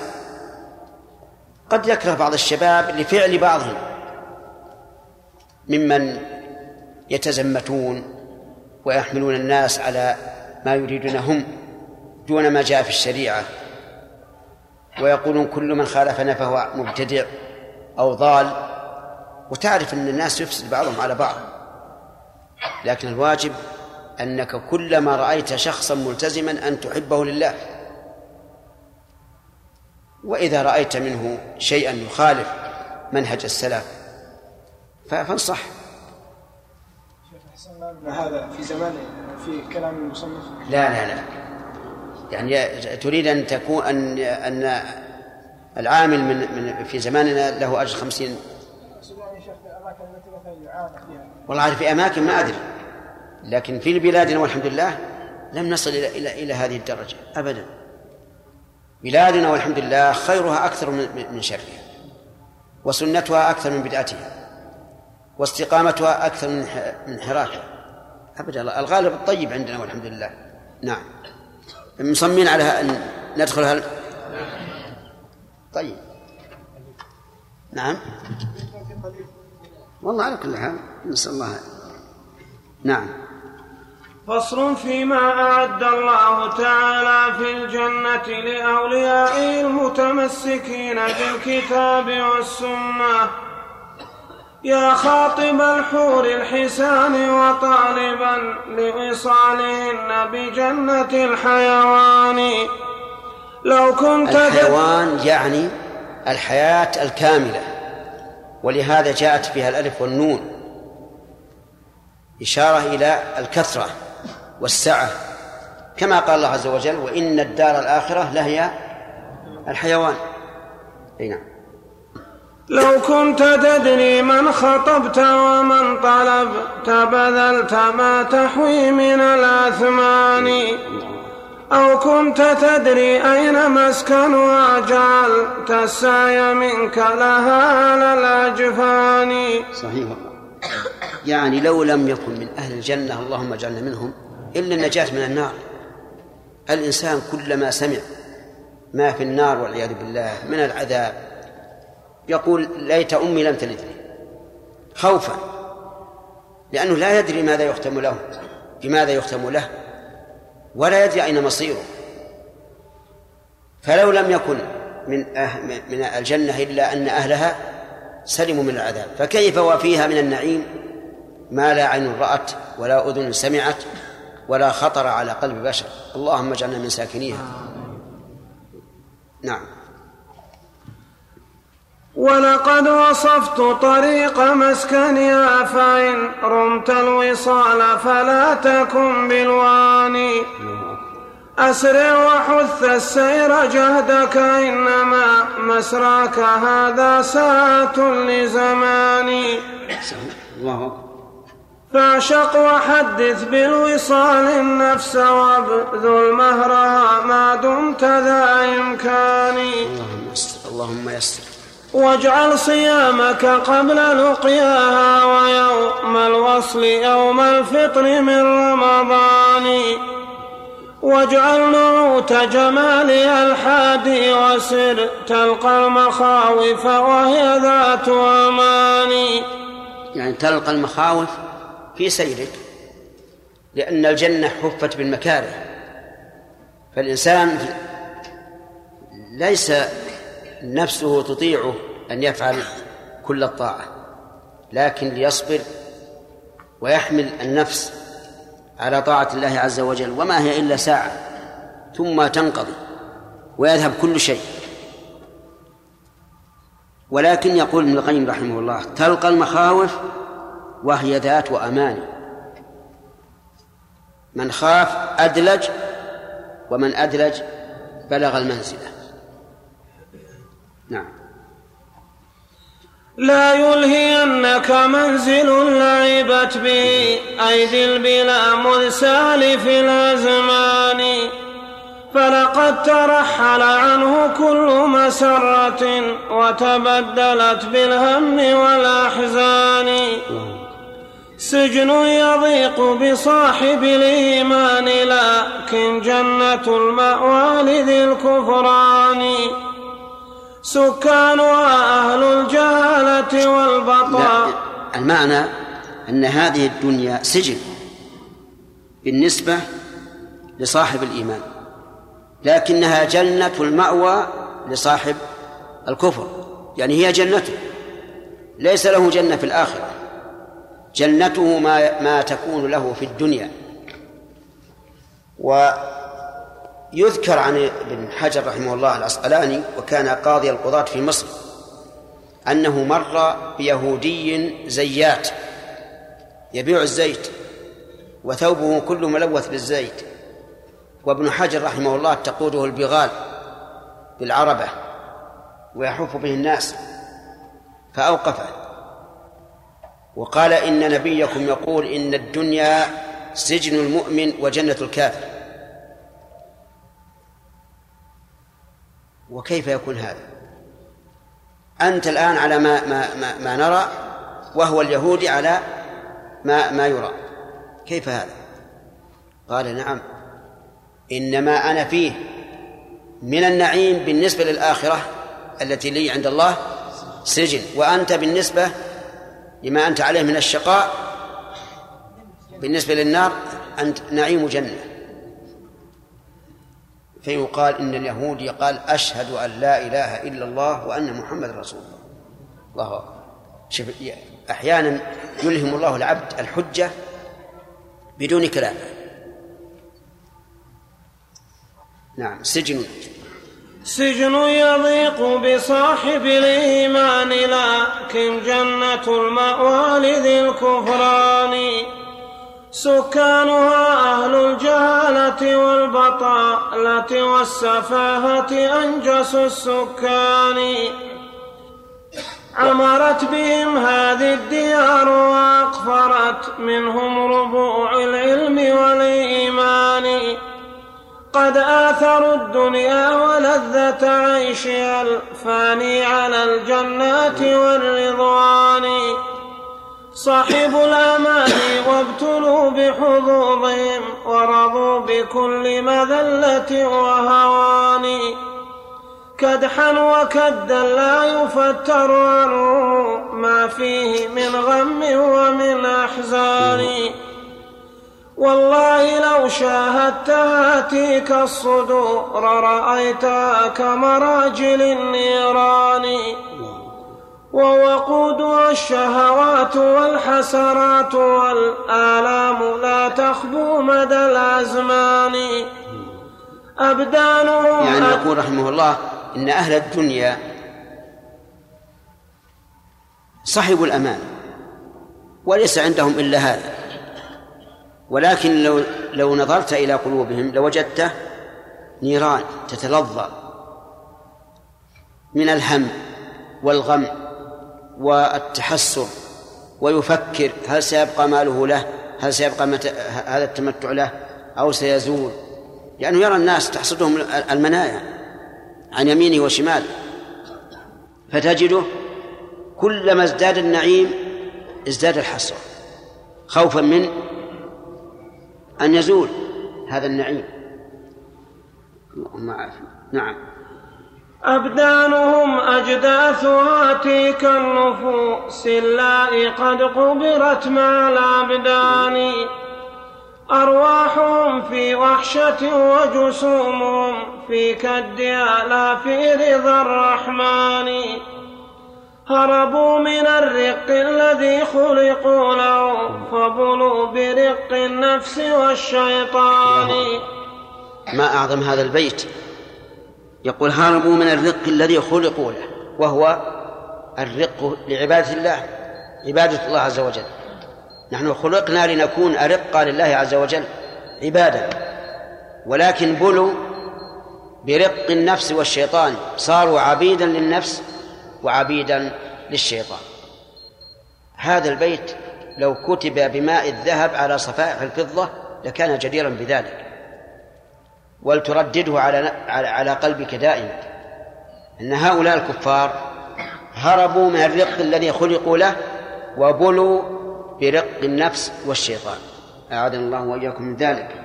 Speaker 2: قد يكره بعض الشباب لفعل بعضهم ممن يتزمتون ويحملون الناس على ما يريدون هم دون ما جاء في الشريعة. ويقولون كل من خالفنا فهو مبتدع أو ضال. وتعرف أن الناس يفسد بعضهم على بعض. لكن الواجب أنك كلما رأيت شخصا ملتزما أن تحبه لله. وإذا رأيت منه شيئا يخالف منهج السلف فانصح.
Speaker 3: هذا في زمان في كلام المصنف؟
Speaker 2: لا لا لا. يعني تريد أن تكون أن أن العامل من من في زماننا له أجر خمسين. والله في أماكن ما أدري. لكن في بلادنا والحمد لله لم نصل إلى إلى إلى هذه الدرجة أبدا. بلادنا والحمد لله خيرها أكثر من شرها وسنتها أكثر من بدعتها واستقامتها أكثر من من انحرافها أبدا الغالب الطيب عندنا والحمد لله نعم. مصممين على أن ندخل هل طيب. نعم. والله على كل حال نسأل الله. نعم.
Speaker 1: فصل فيما أعد الله تعالى في الجنة لأوليائه المتمسكين بالكتاب والسنة. يا خاطب الحور الحسان وطالبا لوصالهن بجنة الحيوان. لو كنت
Speaker 2: الحيوان يعني الحياة الكاملة ولهذا جاءت فيها الألف والنون إشارة إلى الكثرة. والسعة. كما قال الله عز وجل وإن الدار الآخرة لهي الحيوان. أي نعم.
Speaker 1: لو كنت تدري من خطبت ومن طلبت بذلت ما تحوي من الأثمان. أو كنت تدري أين مسكنها جعلت السعي منك لها على الأجفان
Speaker 2: صحيح يعني لو لم يكن من أهل الجنة اللهم اجعلنا منهم. إلا النجاة من النار. الإنسان كلما سمع ما في النار والعياذ بالله من العذاب يقول ليت أمي لم تلدني. خوفا. لأنه لا يدري ماذا يختم له بماذا يختم له ولا يدري أين مصيره. فلو لم يكن من أه من الجنة إلا أن أهلها سلموا من العذاب. فكيف وفيها من النعيم؟ ما لا عين رأت ولا أذن سمعت ولا خطر على قلب بشر. اللهم اجعلنا من ساكنيها. نعم.
Speaker 1: ولقد وصفت طريق مسكنها فإن رمت الوصال فلا تكن بالواني. أسرع وحث السير جهدك إنما مسراك هذا ساعة لزماني.
Speaker 2: الله أكبر.
Speaker 1: فاعشق وحدث بالوصال النفس وابذل مهرها ما دمت ذا إمكاني.
Speaker 2: اللهم يسر اللهم يسر.
Speaker 1: واجعل صيامك قبل لقياها ويوم الوصل يوم الفطر من رمضان. واجعل نعوت جمالها الحادي وسر تلقى المخاوف وهي ذات أمان.
Speaker 2: يعني تلقى المخاوف في سيرك لأن الجنة حفت بالمكاره. فالإنسان ليس نفسه تطيعه أن يفعل كل الطاعة لكن ليصبر ويحمل النفس على طاعة الله عز وجل وما هي إلا ساعة ثم تنقضي ويذهب كل شيء. ولكن يقول ابن القيم رحمه الله تلقى المخاوف وهي ذات وأمان من خاف أدلج ومن أدلج بلغ المنزلة. نعم.
Speaker 1: لا يلهينك منزل لعبت به أيدي البلا مذ سالف الأزمان. فلقد ترحل عنه كل مسرة وتبدلت بالهم والأحزان. سجن يضيق بصاحب الإيمان لكن جنة المأوى لذي الكفران. سكانها أهل الجهالة والبطاء
Speaker 2: المعنى أن هذه الدنيا سجن بالنسبة لصاحب الإيمان لكنها جنة المأوى لصاحب الكفر. يعني هي جنته ليس له جنة في الآخرة. جنته ما ما تكون له في الدنيا. ويذكر عن ابن حجر رحمه الله العسقلاني وكان قاضي القضاة في مصر أنه مر بيهودي زيات يبيع الزيت وثوبه كله ملوث بالزيت. وابن حجر رحمه الله تقوده البغال بالعربة ويحف به الناس فأوقفه. وقال إن نبيكم يقول إن الدنيا سجن المؤمن وجنة الكافر. وكيف يكون هذا؟ أنت الآن على ما, ما, ما, ما نرى وهو اليهودي على ما, ما يرى. كيف هذا؟ قال نعم. إنما أنا فيه من النعيم بالنسبة للآخرة التي لي عند الله سجن وأنت بالنسبة لما أنت عليه من الشقاء بالنسبة للنار أنت نعيم جنة. فيقال إن اليهودي قال أشهد أن لا إله إلا الله وأن محمد رسول الله. الله شوف أحيانا يلهم الله العبد الحجة بدون كلام. نعم سجن.
Speaker 1: سجن يضيق بصاحب الإيمان لكن جنة المأوى لذي الكفران. سكانها أهل الجهالة والبطالة والسفاهة أنجس السكان. عمرت بهم هذه الديار وأقفرت منهم ربوع العلم والإيمان. قد آثروا الدنيا ولذة عيشها الفاني على الجنات والرضوان. صحبوا الأماني وابتلوا بحظوظهم ورضوا بكل مذلة وهوان. كدحا وكدا لا يفتر عنه ما فيه من غم ومن أحزان. والله لو شاهدت هاتيك الصدور رأيتها كمراجل النيران. ووقودها الشهوات والحسرات والآلام لا تخبو مدى الأزمان. أبدانهم
Speaker 2: يعني يقول رحمه الله إن أهل الدنيا صحبوا الأمان وليس عندهم إلا هذا. ولكن لو لو نظرت إلى قلوبهم لوجدته نيران تتلظى من الهم والغم والتحسر ويفكر هل سيبقى ماله له هل سيبقى. هذا التمتع له أو سيزول لأنه يرى الناس تحصدهم المنايا عن يمينه وشماله فتجده كلما ازداد النعيم ازداد الحسرة خوفا من أن يزول هذا النعيم. اللهم عافية. نعم.
Speaker 1: أبدانهم أجداثها تلك النفوس اللائي قد قبرت مع الأبدان أرواحهم في وحشة وجسومهم في كدها لا في رضا الرحمن. هربوا من الرق الذي خلقوا له فبلوا برق النفس والشيطان.
Speaker 2: ما أعظم هذا البيت؟ يقول هربوا من الرق الذي خلقوا له وهو الرق لعبادة الله عبادة الله عز وجل. نحن خلقنا لنكون أرقى لله عز وجل عبادا ولكن بلوا برق النفس والشيطان صاروا عبيدا للنفس. وعبيدا للشيطان. هذا البيت لو كتب بماء الذهب على صفائح الفضة لكان جديرا بذلك. ولتردده على على قلبك دائما. إن هؤلاء الكفار هربوا من الرق الذي خلقوا له وبلوا برق النفس والشيطان. أعاذنا الله وإياكم من ذلك.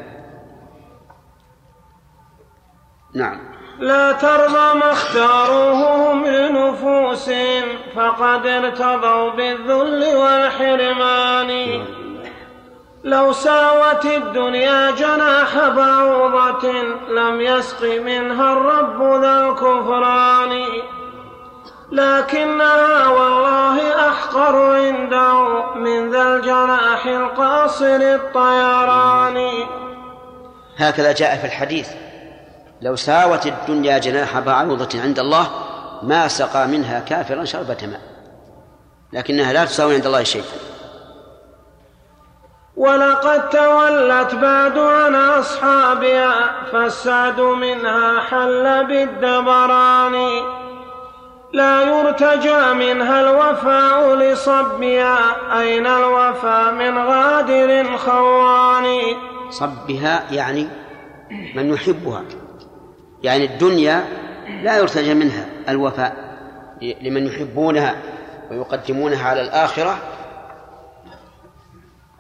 Speaker 2: نعم.
Speaker 1: لا ترضى ما اختاروه هم لنفوسهم فقد ارتضوا بالذل والحرمان. لو ساوت الدنيا جناح بعوضة لم يسق منها الرب ذا الكفران لكنها والله أحقر عنده من ذا الجناح القاصر الطيران.
Speaker 2: هكذا جاء في الحديث. لو ساوت الدنيا جناح بعوضة عند الله ما سقى منها كافرا شربة ماء لكنها لا تساوي عند الله شيئا.
Speaker 1: ولقد تولت بعد عن أصحابها فالسعد منها حل بالدبران. لا يرتجى منها الوفاء لصبها. أين الوفاء من غادر خوان؟
Speaker 2: صبها يعني من يحبها. يعني الدنيا لا يرتجى منها الوفاء لمن يحبونها ويقدمونها على الآخرة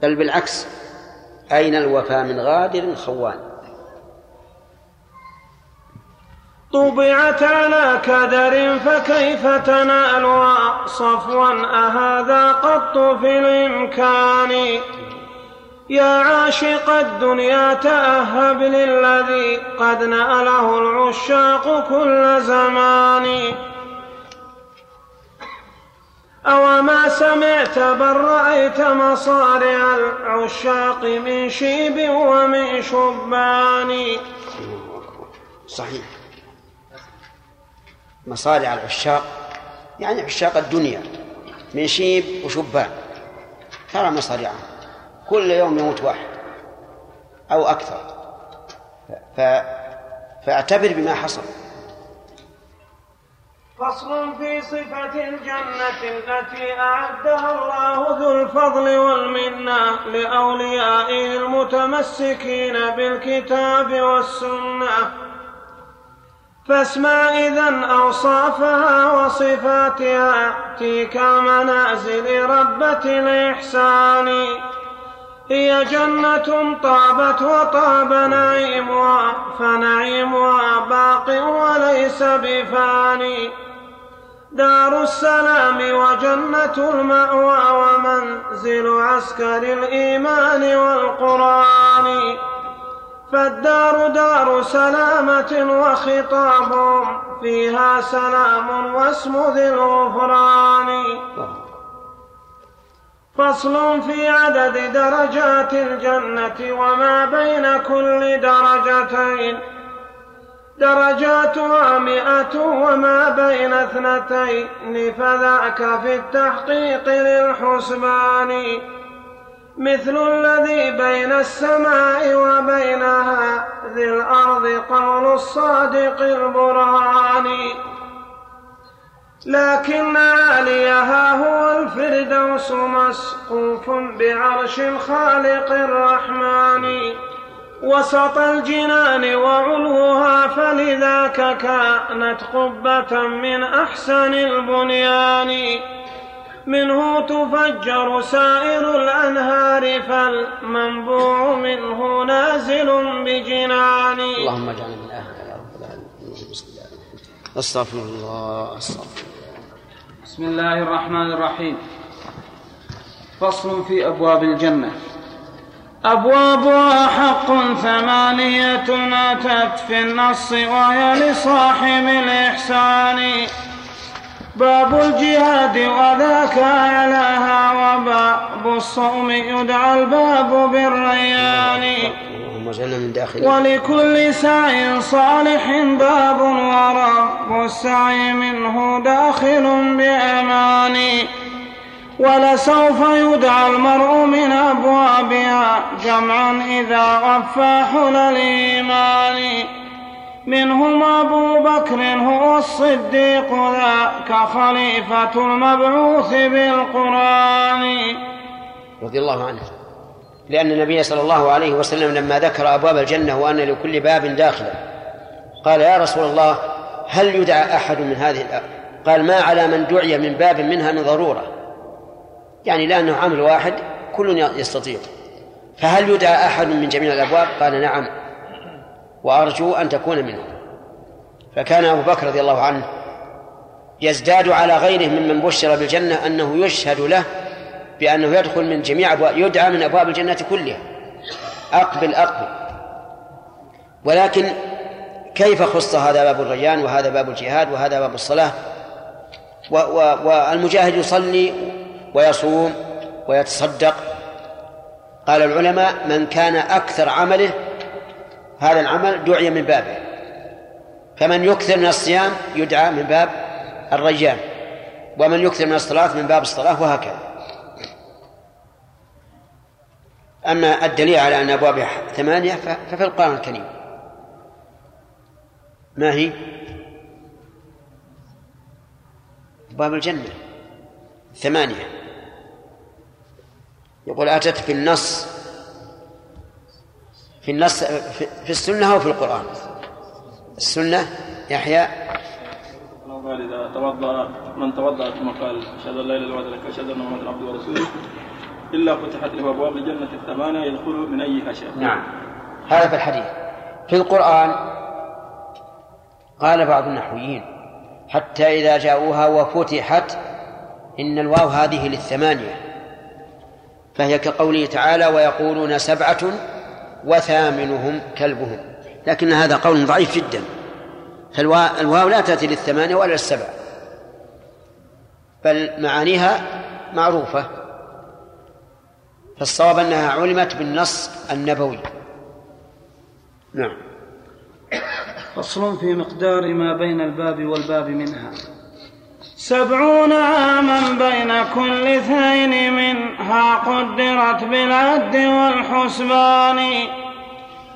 Speaker 2: بل بالعكس أين الوفاء من غادر خوان؟
Speaker 1: طبعت على كدر فكيف تنالها صفوا أهذا قط في الإمكان. يا عاشق الدنيا تأهب للذي قد نأله العشاق كل زمان. أو ما سمعت بل رأيت مصارع العشاق من شيب ومن شبان.
Speaker 2: صحيح. مصارع العشاق يعني عشاق الدنيا من شيب وشبان. ترى مصارعهم. كل يوم يموت واحد أو أكثر. ف... فاعتبر بما حصل.
Speaker 1: فصل في صفة الجنة التي أعدها الله ذو الفضل والمنة لأوليائه المتمسكين بالكتاب والسنة. فاسمع إذا أوصافها وصفاتها تلك منازل ربة الإحسان. هي جنة طابت وطاب نعيمها فنعيمها باق وليس بفاني. دار السلام وجنة المأوى ومنزل عسكر الإيمان والقرآن. فالدار دار سلامة وخطابهم فيها سلام واسم ذي الغفران. فصل في عدد درجات الجنة وما بين كل درجتين. درجاتها مئة وما بين اثنتين فذاك في التحقيق للحسبان. مثل الذي بين السماء وبينها ذي الأرض قول الصادق البرهان. لكن عاليها هو الفردوس مسقوف بعرش الخالق الرحمن. وسط الجنان وعلوها فلذاك كانت قبة من أحسن البنيان. منه تفجر سائر الأنهار فالمنبوع منه نازل بجنان.
Speaker 2: اللهم اجعلنا من أهل العالمين بسم الله أستغفر الله. استغفر
Speaker 7: بسم الله الرحمن الرحيم فصل في أبواب الجنة
Speaker 1: أبوابها حق ثمانية أتت في النص وهي لصاحب الإحسان باب الجهاد وذاك أعلاها وباب الصوم يدعى الباب بالريان
Speaker 2: من داخل.
Speaker 1: ولكل سعي صالح باب ورب السعي منه داخل بأمان. ولسوف يدعى المرء من أبوابها جمعا إذا غفى حل الإيمان منهم أبو بكر هو الصديق ذاك خليفة المبعوث بالقرآن.
Speaker 2: رضي الله عنه. لأن النبي صلى الله عليه وسلم لما ذكر أبواب الجنة وأن لكل باب داخلا قال يا رسول الله هل يدعى أحد من هذه قال ما على من دعي من باب منها من ضرورة. يعني لأنه عمل واحد كل يستطيع. فهل يدعى أحد من جميع الأبواب؟ قال نعم وأرجو أن تكون منهم. فكان أبو بكر رضي الله عنه يزداد على غيره ممن بشر بالجنة أنه يشهد له بأنه يدخل من جميع أبواب يدعى من أبواب الجنة كلها. أقبل أقبل. ولكن كيف خص هذا باب الريان وهذا باب الجهاد وهذا باب الصلاة؟ والمجاهد يصلي ويصوم ويتصدق. قال العلماء من كان أكثر عمله هذا العمل دعي من بابه. فمن يكثر من الصيام يدعى من باب الريان. ومن يكثر من الصلاة من باب الصلاة وهكذا. أما الدليل على أن أبوابها ثمانية ففي القرآن الكريم. ما هي؟ باب الجنة. ثمانية. يقول أتت في النص في النص في السنة أو في القرآن؟ السنة يحيى.
Speaker 8: قال إذا توضأ من توضأ ثم قال أشهد أن لا إله إلا الله أشهد أن محمدا عبده ورسوله. إلا فتحت له أبواب الجنة الثمانية يدخل من أيها شاء
Speaker 2: نعم. هذا في الحديث. في القرآن قال بعض النحويين حتى إذا جاءوها وفتحت إن الواو هذه للثمانية. فهي كقوله تعالى ويقولون سبعة وثامنهم كلبهم. لكن هذا قول ضعيف جدا. فالواو لا تأتي للثمانية ولا للسبع. بل معانيها معروفة. فالصواب أنها علمت بالنص النبوي. نعم.
Speaker 7: فصل في مقدار ما بين الباب والباب منها.
Speaker 1: سبعون عاما بين كل اثنين منها قدرت بالعد والحسبان.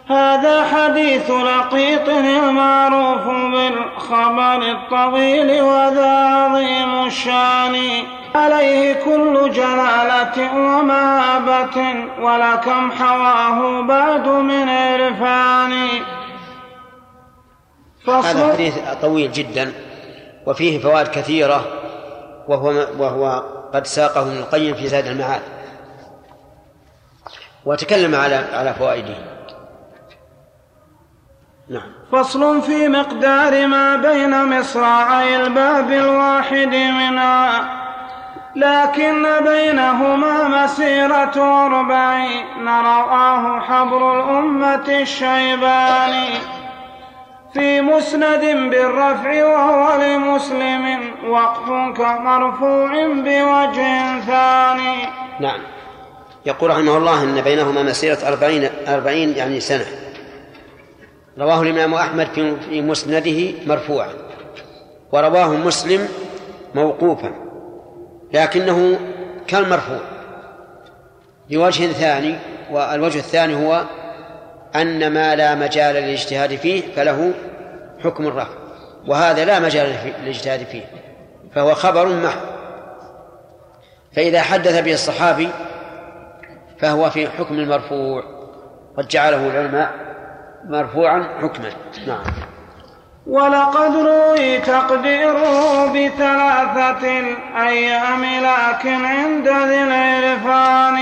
Speaker 1: هذا حديث لقيط المعروف بالخبر الطويل وذا عظيم الشان. عليه كل جلالة ومهابة ولكم حواه بعد من عرفان.
Speaker 2: هذا حديث طويل جدا وفيه فوائد كثيرة وهو وهو قد ساقه ابن القيم في زاد المعاد. وتكلم على على فوائده. نعم.
Speaker 1: فصل في مقدار ما بين مصراعي الباب الواحد منها لكن بينهما مسيرة أربعين رواه حبر الأمة الشيباني. في مسند بالرفع وهو لمسلم وقف كمرفوع بوجه ثاني.
Speaker 2: نعم. يقول رحمه الله أن بينهما مسيرة أربعين, أربعين يعني سنة. رواه الإمام أحمد في مسنده مرفوعا. ورواه مسلم موقوفا. لكنه كالمرفوع. بوجه ثاني والوجه الثاني هو أن ما لا مجال للاجتهاد فيه فله حكم الرفع. وهذا لا مجال للاجتهاد فيه فهو خبر محض فإذا حدث به الصحابي فهو في حكم المرفوع. قد جعله العلماء مرفوعا حكما. نعم.
Speaker 1: ولقد روي تقديره بثلاثة الأيام لكن عند ذي العرفان.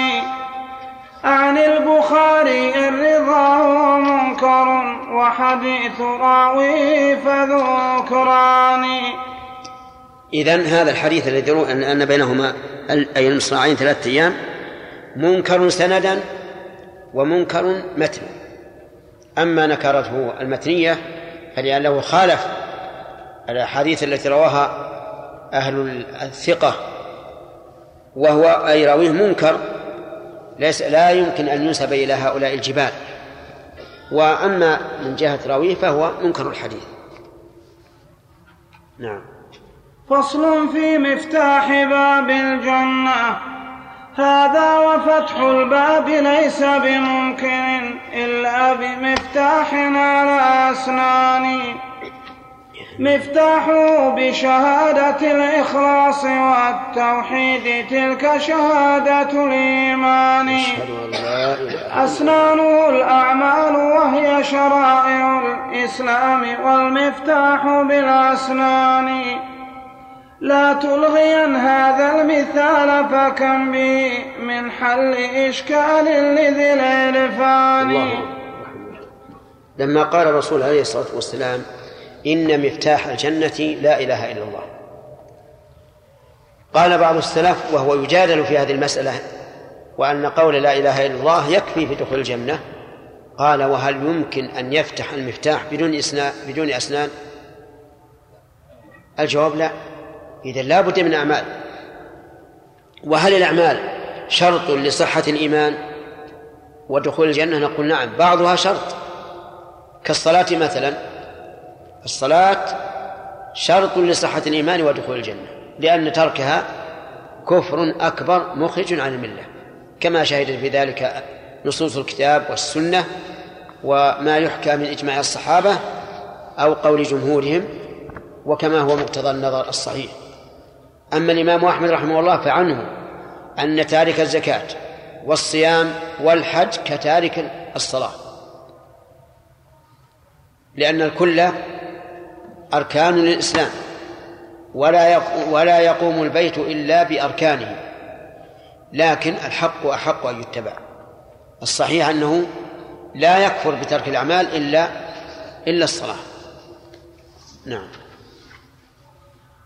Speaker 1: عن البخاري الرضا منكر وحديث راويه فذكران
Speaker 2: إذن هذا الحديث الذي يروي أن أن بينهما أي المصراعين ثلاثة أيام منكر سندا ومنكر متنا. أما نكرته المتنية فلأنه خالف الأحاديث التي رواها أهل الثقة وهو أي راويه منكر ليس لا يمكن أن ينسب إلى هؤلاء الجبال. وأما من جهة راويه فهو منكر الحديث. نعم.
Speaker 1: فصل في مفتاح باب الجنة. هذا وفتح الباب ليس بممكن إلا بمفتاح على أسنان. مفتاحه بشهادة الإخلاص والتوحيد تلك شهادة الإيمان. أسنانه الأعمال وهي شرائع الإسلام والمفتاح بالأسنان. لا تلغين هذا المثال فكم به من حل إشكال لذي العرفان
Speaker 2: لما قال الرسول عليه الصلاة والسلام إن مفتاح الجنة لا إله إلا الله. قال بعض السلف وهو يجادل في هذه المسألة وأن قول لا إله إلا الله يكفي في دخول الجنة. قال وهل يمكن أن يفتح المفتاح بدون إسنان بدون أسنان؟ الجواب لا. إذا لا بد من أعمال. وهل الأعمال شرط لصحة الإيمان ودخول الجنة؟ نقول نعم بعضها شرط. كالصلاة مثلا الصلاة شرط لصحة الإيمان ودخول الجنة لأن تركها كفر أكبر مخرج عن الملة. كما شهد في ذلك نصوص الكتاب والسنة وما يحكى من إجماع الصحابة أو قول جمهورهم وكما هو مقتضى النظر الصحيح. أما الإمام أحمد رحمه الله فعنه أن تارك الزكاة والصيام والحج كتارك الصلاة. لأن الكل أركان للإسلام ولا ولا يقوم البيت إلا بأركانه لكن الحق أحق أن يتبع. الصحيح أنه لا يكفر بترك الأعمال إلا إلا الصلاة. نعم.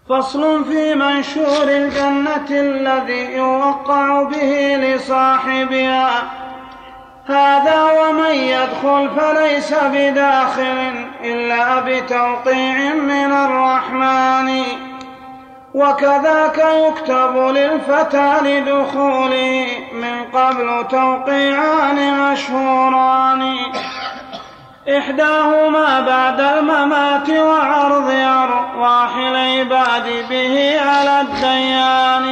Speaker 1: فصل في منشور الجنة الذي يوقع به لصاحبها. هذا ومن يدخل فليس بداخل إلا بتوقيع من الرحمن. وكذاك يكتب للفتى لدخوله من قبل توقيعان مشهوران. إحداهما بعد الممات وعرض أرواح العباد به على الديان.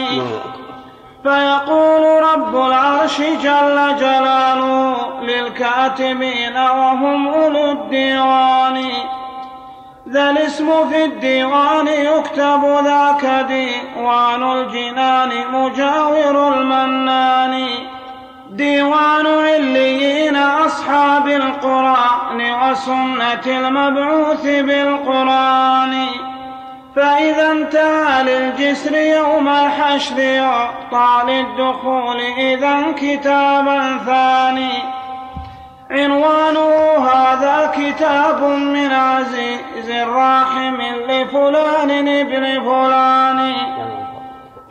Speaker 1: فيقول رب العرش جل جلاله للكاتبين وهم أولو الديوان. ذا الاسم في الديوان يكتب ذاك ديوان الجنان مجاور المنان. ديوان عليين أصحاب القرآن وسنة المبعوث بالقرآن. فإذا انتهى للجسر يوم الحشر يعطى للدخول إذا كتابا ثاني. عنوانه هذا كتاب من عزيز رحم لفلان ابن فلان.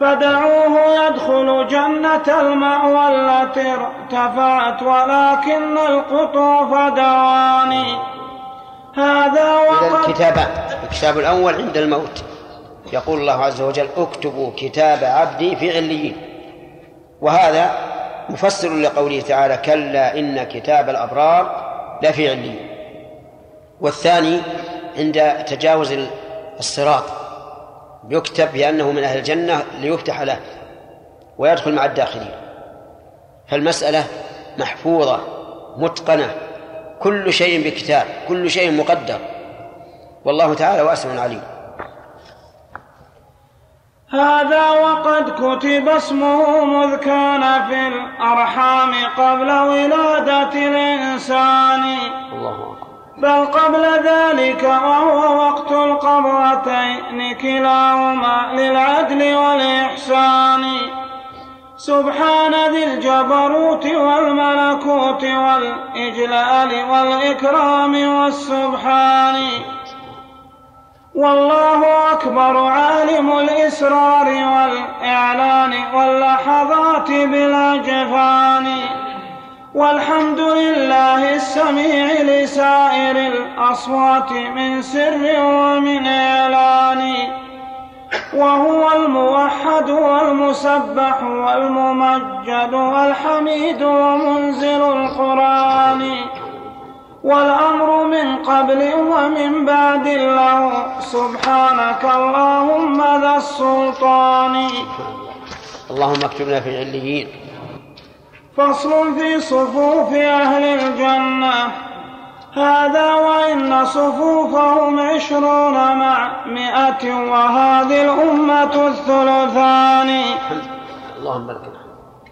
Speaker 1: فدعوه يدخل جنة المأوى التي ارتفعت ولكن القطوف دواني. هذا وقد
Speaker 2: الكتابان الكتاب الأول عند الموت. يقول الله عز وجل اكتبوا كتاب عبدي في عليين وهذا مفسر لقوله تعالى كلا إن كتاب الأبرار لفي عليين والثاني عند تجاوز الصراط. يكتب بأنه من أهل الجنة ليفتح له ويدخل مع الداخلين. فالمسألة محفوظة متقنة كل شيء بكتاب كل شيء مقدر. والله تعالى واسع عليم.
Speaker 1: هذا وقد كتب اسمه مذ كان في الأرحام قبل ولادة الإنسان.
Speaker 2: الله أكبر.
Speaker 1: بل قبل ذلك وهو وقت القبرتين كلاهما للعدل والإحسان. سبحان ذي الجبروت والملكوت والإجلال والإكرام والسبحان. والله أكبر عالم الإسرار والإعلان واللحظات بالأجفان. والحمد لله السميع لسائر الأصوات من سر ومن إعلان. وهو الموحد والمسبح والممجد والحميد ومنزل القرآن. والأمر من قبل ومن بعد له. سبحانك اللهم ذا السلطان.
Speaker 2: اللهم اكتبنا في عليين
Speaker 1: فصل في صفوف أهل الجنة. هذا وإن صفوفهم عشرون مع مئة وهذه الأمة الثلثان.
Speaker 2: اللهم لك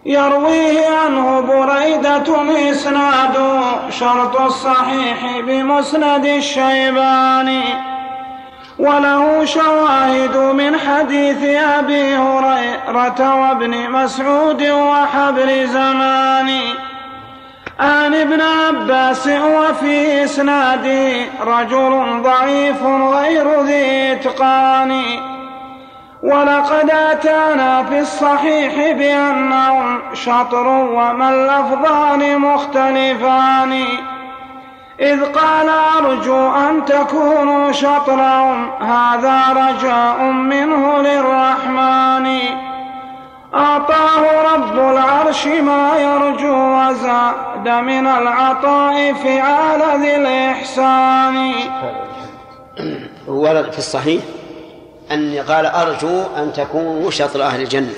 Speaker 1: يرويه عنه بريدة إسناد شرط الصحيح بمسند الشيباني. وله شواهد من حديث أبي هريرة وابن مسعود وحبر زمان. عن ابن عباس وفي إسناده رجل ضعيف غير ذي إتقان. ولقد أتانا في الصحيح بأنهم شطر وما اللفظان مختلفان. إذ قال أرجو أن تكونوا شطرهم. هذا رجاء منه للرحمن. أعطاه رب العرش ما يرجو وزاد من العطاء فعال ذي الإحسان.
Speaker 2: ورد في الصحيح أن قال أرجو أن تكونوا شطر أهل الجنة.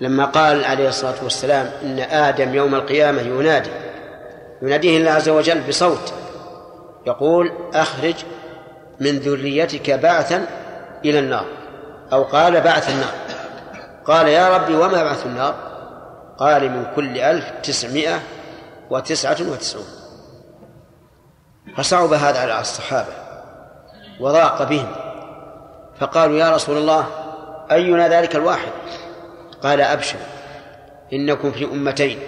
Speaker 2: لما قال عليه الصلاة والسلام إن آدم يوم القيامة ينادي يناديه الله عز وجل بصوت يقول أخرج من ذريتك بعثا إلى النار أو قال بعث النار قال يا ربي وما بعث النار قال من كل ألف تسعمائة وتسعة وتسعون فصعب هذا على الصحابة وضاق بهم فقالوا يا رسول الله أينا ذلك الواحد قال أبشر إنكم في أمتين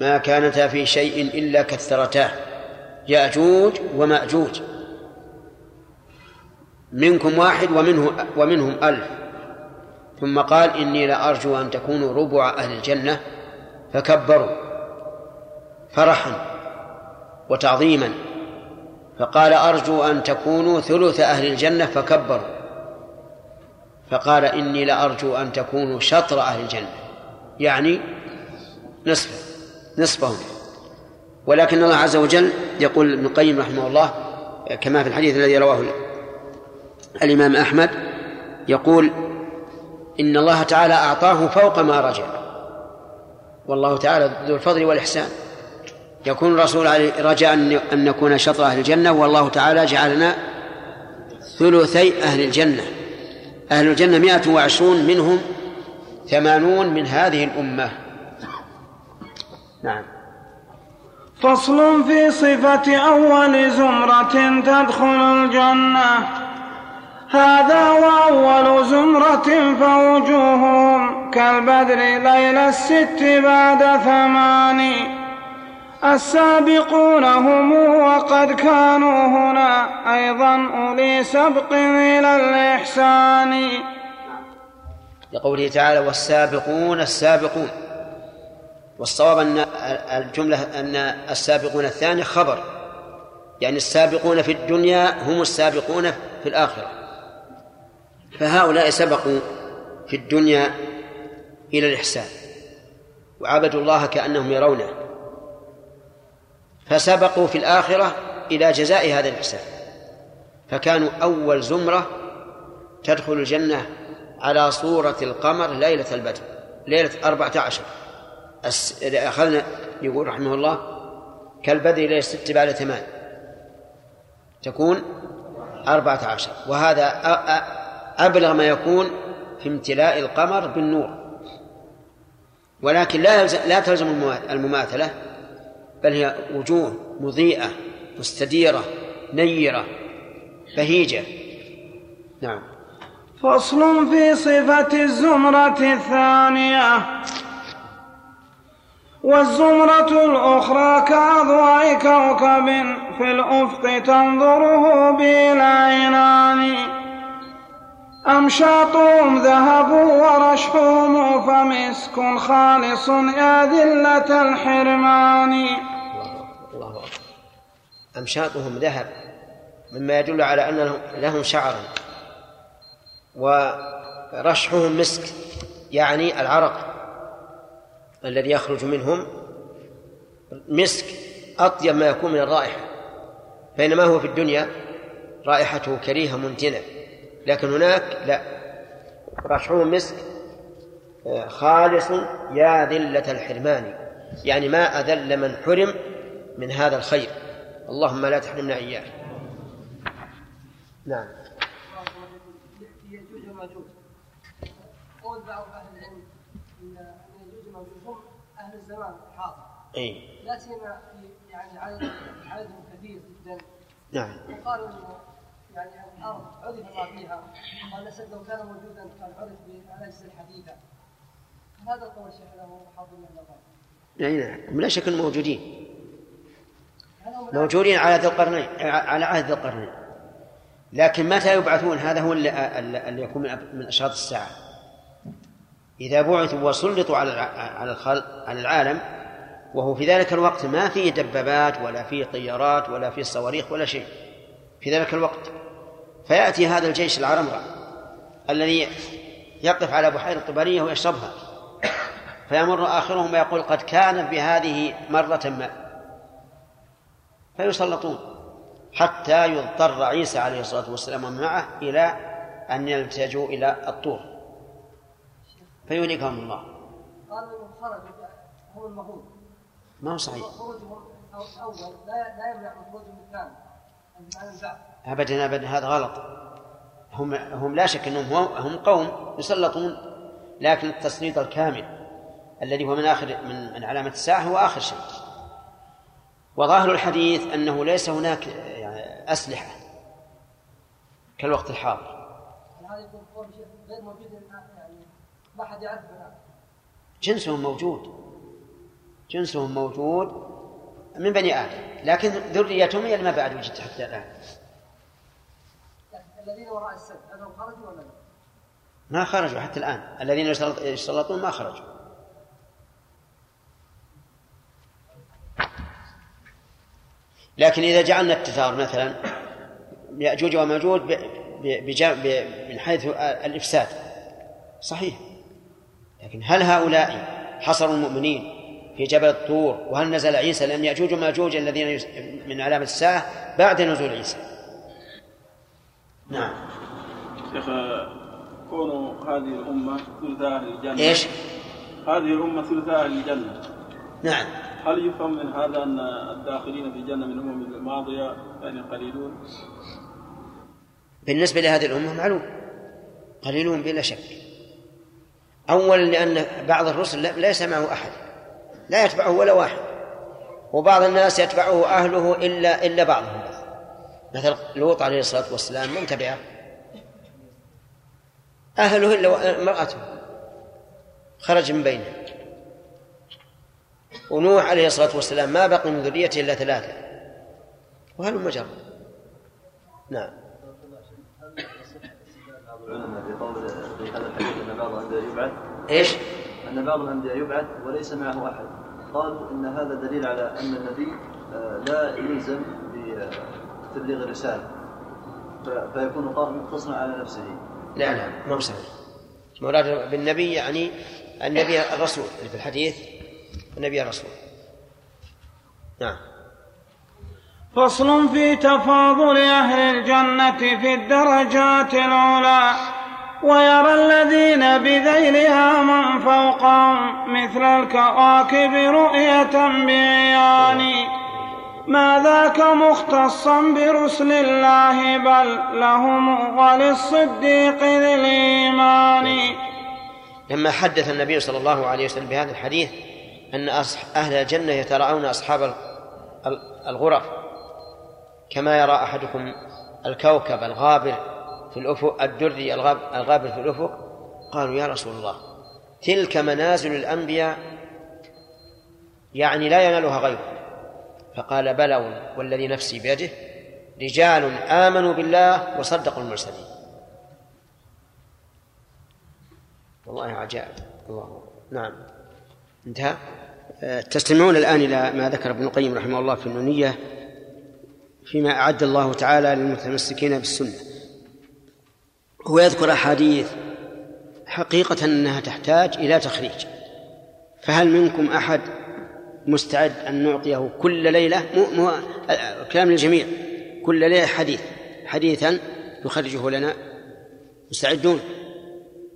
Speaker 2: ما كانتا في شيء إلا كثرتاه يأجوج ومأجوج. منكم واحد ومنه ومنهم ألف. ثم قال إني لأرجو أن تكونوا ربع أهل الجنة. فكبروا فرحا وتعظيما. فقال أرجو أن تكونوا ثلث أهل الجنة. فكبروا. فقال إني لأرجو أن تكونوا شطر أهل الجنة يعني نصف. نصفهم. ولكن الله عز وجل يقول ابن القيم رحمه الله كما في الحديث الذي رواه الإمام أحمد يقول إن الله تعالى أعطاه فوق ما رجع. والله تعالى ذو الفضل والإحسان. يكون الرسول رجاء أن نكون شطر أهل الجنة والله تعالى جعلنا ثلثي أهل الجنة. أهل الجنة مائة وعشرون منهم ثمانون من هذه الأمة. نعم.
Speaker 1: فصل في صفة أول زمرة تدخل الجنة. هذا وأول زمرة فوجوههم كالبدر ليل الست بعد ثمان. السابقون هم وقد كانوا هنا أيضا أولي سبق إلى الإحسان.
Speaker 2: لقوله تعالى والسابقون السابقون. والصواب أن الجملة أن السابقون الثاني خبر. يعني السابقون في الدنيا هم السابقون في الآخرة. فهؤلاء سبقوا في الدنيا إلى الإحسان وعبدوا الله كأنهم يرونه. فسبقوا في الآخرة إلى جزاء هذا الإحسان. فكانوا أول زمرة تدخل الجنة على صورة القمر ليلة البدر ليلة أربعة عشر. أخذنا يقول رحمه الله كالبدر ليلة ست بعد ثمان. تكون أربعة عشر. وهذا أبلغ ما يكون في امتلاء القمر بالنور. ولكن لا لا تلزم المماثلة بل هي وجوه مضيئة مستديرة نيرة بهيجة. نعم.
Speaker 1: فصل في صفة الزمرة الثانية. والزمرة الأخرى كأضواء كوكب في الأفق تنظره بالعينان. أمشاطهم ذهب ورشحهم فمسك خالص يا ذلة الحرمان.
Speaker 2: الله أكبر أمشاطهم ذهب مما يدل على أن لهم شعرا ورشحهم مسك يعني العرق. الذي يخرج منهم مسك أطيب ما يكون من الرائحة بينما هو في الدنيا رائحته كريهة منتنة لكن هناك لا. رشحهم مسك آه، خالص يا ذلة الحرمان يعني ما أذل من حرم من هذا الخير. اللهم لا تحرمنا إياه. نعم. قول بعض. أهل العلم ان يجوز هم أهل الزمان الحاضر اي لا سيما يعني عدد عددهم كثير جدا. نعم. وقالوا يعني الأرض عرف ما فيها. قال الاسد لو كان موجودا كان عرف بالاجهزه الحديثة. هذا القول شيخ له حظ من النظر يعني نعم لا شك موجودين. موجودين على ذي القرنين. على عهد ذي القرنين. لكن متى يبعثون؟ هذا هو اللي, اللي يكون من أشراط الساعة. إذا بعثوا وسلطوا على على الخلق على العالم وهو في ذلك الوقت ما فيه دبابات ولا فيه طيارات ولا فيه صواريخ ولا شيء. في ذلك الوقت. فيأتي هذا الجيش العرمرة الذي يقف على بحيرة طبرية ويشربها. فيمر آخرهم ويقول قد كان بهذه مرة ما. فيسلطون حتى يضطر عيسى عليه الصلاة والسلام ومن معه إلى أن يلتجوا إلى الطور. فيهلكهم الله. قالوا خرجوا هم المغول. ما هو صحيح. خروجهم أول لا يمنع خروجهم الثاني ابدا ابدا هذا غلط. هم هم لا شك أنهم هم قوم يسلطون لكن التسليط الكامل الذي هو من اخر من, من علامة الساعة هو آخر شيء. وظاهر الحديث أنه ليس هناك يعني أسلحة كالوقت الحاضر. هذا غير موجود؟ يعرف جنسهم موجود. جنسهم موجود من بني آدم لكن ذريتهم هي ما بعد وجدت حتى الآن. الذين وراء السد أنهم خرجوا ولا لا؟ ما خرجوا حتى الآن. الذين يسلطون ما خرجوا. لكن إذا جعلنا التتار مثلا يأجوج ومأجوج من حيث الإفساد. صحيح. لكن هل هؤلاء حصروا المؤمنين في جبل الطور وهل نزل عيسى لأن يأجوج ومأجوج الذين من علامة الساعة بعد نزول عيسى؟ نعم.
Speaker 8: شيخ كون هذه الأمة ثلث أهل الجنة
Speaker 2: إيش؟
Speaker 8: هذه الأمة ثلث أهل الجنة
Speaker 2: نعم.
Speaker 8: هل يفهم من هذا أن الداخلين في الجنة من الأمم الماضية يعني قليلون؟
Speaker 2: بالنسبة لهذه الأمة معلوم. قليلون بلا شك. أولا لأن بعض الرسل ليس معه أحد. لا يتبعه ولا واحد. وبعض الناس يتبعه أهله إلا إلا بعضهم. مثل لوط عليه الصلاة والسلام من تبعه؟ أهله إلا امرأته خرج من بينهم ونوح عليه الصلاة والسلام ما بقي من ذريته إلا ثلاثة. وهل مجرد؟ نعم
Speaker 9: العلماء في قول في هذا الحديث ان بعض الانبياء يبعث؟
Speaker 2: إيش؟
Speaker 9: أن بعض الأنبياء يبعث وليس معه أحد. قالوا إن هذا دليل على أن النبي آه، لا يلزم بتبليغ الرسالة. ف- فيكون قائم مقتصرا على نفسه.
Speaker 2: لا لا ما هو مراد بالنبي يعني النبي الرسول اللي في الحديث النبي الرسول. نعم.
Speaker 1: فصل في تفاضل أهل الجنة في الدرجات العلى ويرى الذين بذيلها من فوقهم مثل الكواكب رؤية بعيان. ما ذاك مختصا برسل الله بل لهم وللصديق ذي الإيمان.
Speaker 2: لما حدث النبي صلى الله عليه وسلم بهذا الحديث أن أهل الجنة يتراءون أصحاب ال- ال- الغرف كما يرى أحدكم الكوكب الغابر في الأفق الدري الغاب- الغابر في الأفق؟ قالوا يا رسول الله تلك منازل الأنبياء يعني لا ينالها غيره. فقال بلى والذي نفسي بيده رجال آمنوا بالله وصدقوا المرسلين. والله عجائب. الله. نعم. انتهى. آه، تستمعون الآن إلى ما ذكر ابن القيم رحمه الله في النونية فيما أعد الله تعالى للمتمسكين بالسنة. هو يذكر أحاديث حقيقة أنها تحتاج إلى تخريج. فهل منكم أحد مستعد أن نعطيه كل ليلة؟ مو مو كلام للجميع. كل ليلة حديث. حديثا يخرجه لنا. مستعدون؟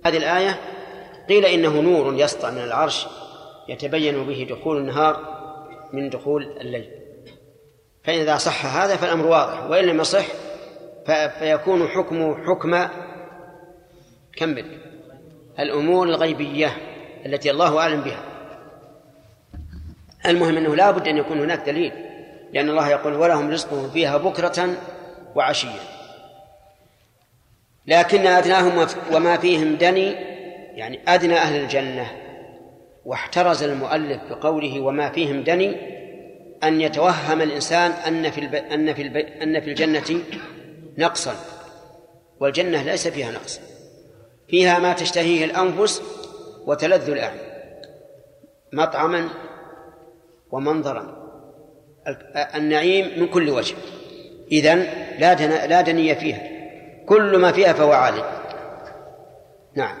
Speaker 2: هذه الآية قيل إنه نور يسطع من العرش يتبين به دخول النهار من دخول الليل. فإذا صح هذا فالأمر واضح. وإن لم يصح فيكون حكمه حكم كمل. الأمور الغيبية التي الله أعلم بها. المهم أنه لا بد أن يكون هناك دليل لأن الله يقول ولهم رزقهم فيها بكرة وعشيا لكن أدناهم وما فيهم دني يعني أدنى أهل الجنة. واحترز المؤلف بقوله وما فيهم دني أن يتوهم الإنسان أن في الب... أن في الب... أن في الجنة نقصا. والجنة ليس فيها نقص. فيها ما تشتهيه الأنفس وتلذ الأعين. مطعما ومنظرا. ال- النعيم من كل وجه. إذن لا. لا دني فيها. كل ما فيها فهو عالي. نعم.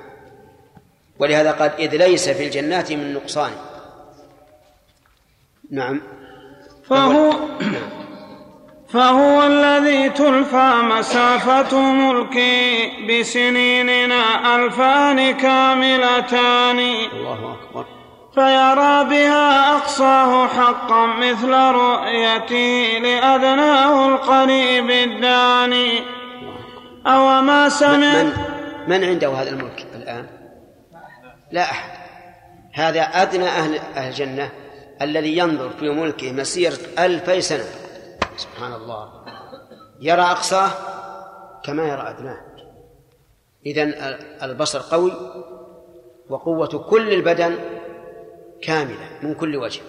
Speaker 2: ولهذا قال إذ ليس في الجنات من نقصان. نعم.
Speaker 1: فهو فهو الذي تلفى مسافة ملكي بسنيننا ألفان كاملتان.
Speaker 2: الله أكبر.
Speaker 1: فيرى بها أقصاه حقا مثل رؤيته لأدناه القريب الداني. أو ما سمع
Speaker 2: من من عنده هذا الملك الآن؟ لا أحد. هذا أدنى أهل أهل الجنة الذي ينظر في ملكه مسيرة ألفي سنة. سبحان الله. يرى أقصاه كما يرى أدناه. إذن البصر قوي وقوة كل البدن كاملة من كل وجه.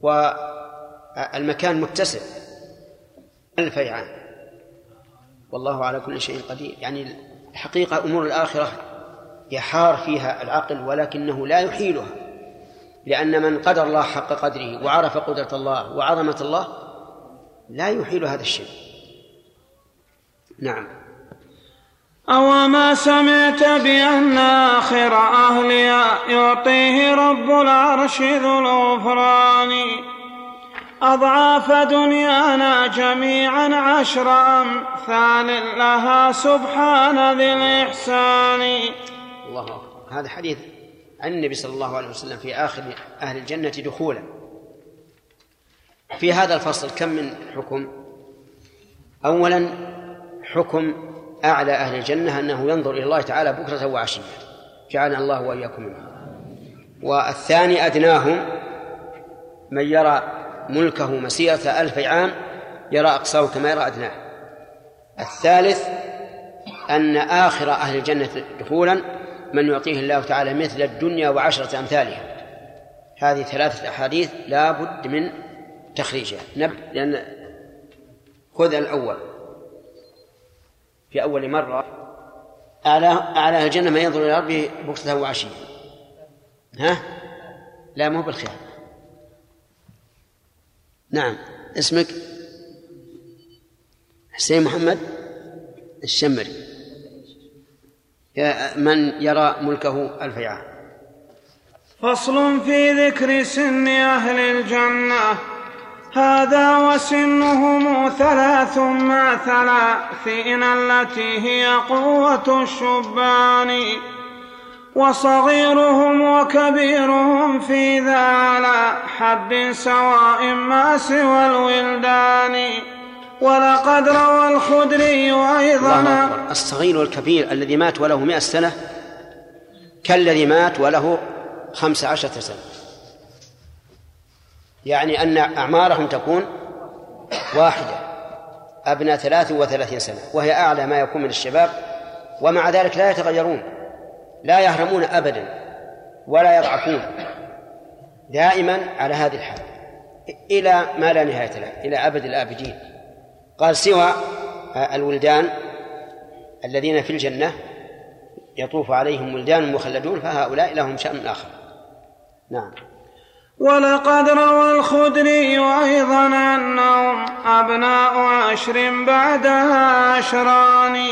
Speaker 2: والمكان متسع. ألفي عام. والله على كل شيء قدير. يعني الحقيقة أمور الآخرة يحار فيها العقل ولكنه لا يحيلها. لأن من قدر الله حق قدره وعرف قدرة الله وعظمة الله لا يحيل هذا الشيء. نعم.
Speaker 1: أو ما سمعت بأن آخر أهلها يعطيه رب العرش ذو الغفران أضعاف دنيانا جميعا عشر أمثال لها سبحان ذي الإحسان.
Speaker 2: الله أكبر. هذا حديث عن النبي صلى الله عليه وسلم في آخر أهل الجنة دخولا. في هذا الفصل كم من حكم؟ أولا حكم أعلى أهل الجنة أنه ينظر إلى الله تعالى بكرة وعشية. جعلنا الله وإياكم منهم. والثاني أدناهم من يرى ملكه مسيرة ألف عام يرى أقصاه كما يرى أدناه. الثالث أن آخر أهل الجنة دخولا من يعطيه الله تعالى مثل الدنيا وعشرة أمثالها. هذه ثلاثة أحاديث لا بد من تخريجها. نبدأ لأن خذ الأول. في أول مرة أعلى أهل الجنة ما ينظر إلى ربه بكرة وعشية. ها؟ لا مو بالخيار نعم. اسمك؟ حسين محمد الشمري. من يرى ملكه ألف عام
Speaker 1: فصل في ذكر سن أهل الجنة. هذا وسنهم ثلاث مع ثلاثين التي هي قوة الشبان. وصغيرهم وكبيرهم في ذا على حد سواء ما سوى الولدان ولقد روى الخدري أيضا
Speaker 2: الصغير والكبير الذي مات وله مئة سنة كالذي مات وله خمس عشرة سنة. يعني أن أعمارهم تكون واحدة أبناء ثلاث وثلاثين سنة وهي أعلى ما يكون من الشباب ومع ذلك لا يتغيرون لا يهرمون أبدا ولا يضعفون دائما على هذه الحال إلى ما لا نهاية له إلى أبد الآبدين. قال سوى الولدان الذين في الجنة يطوف عليهم ولدان مخلدون فهؤلاء لهم شأن آخر. نعم.
Speaker 1: ولقد روى الخدري أيضا أنهم أبناء عشر بعدها عشران.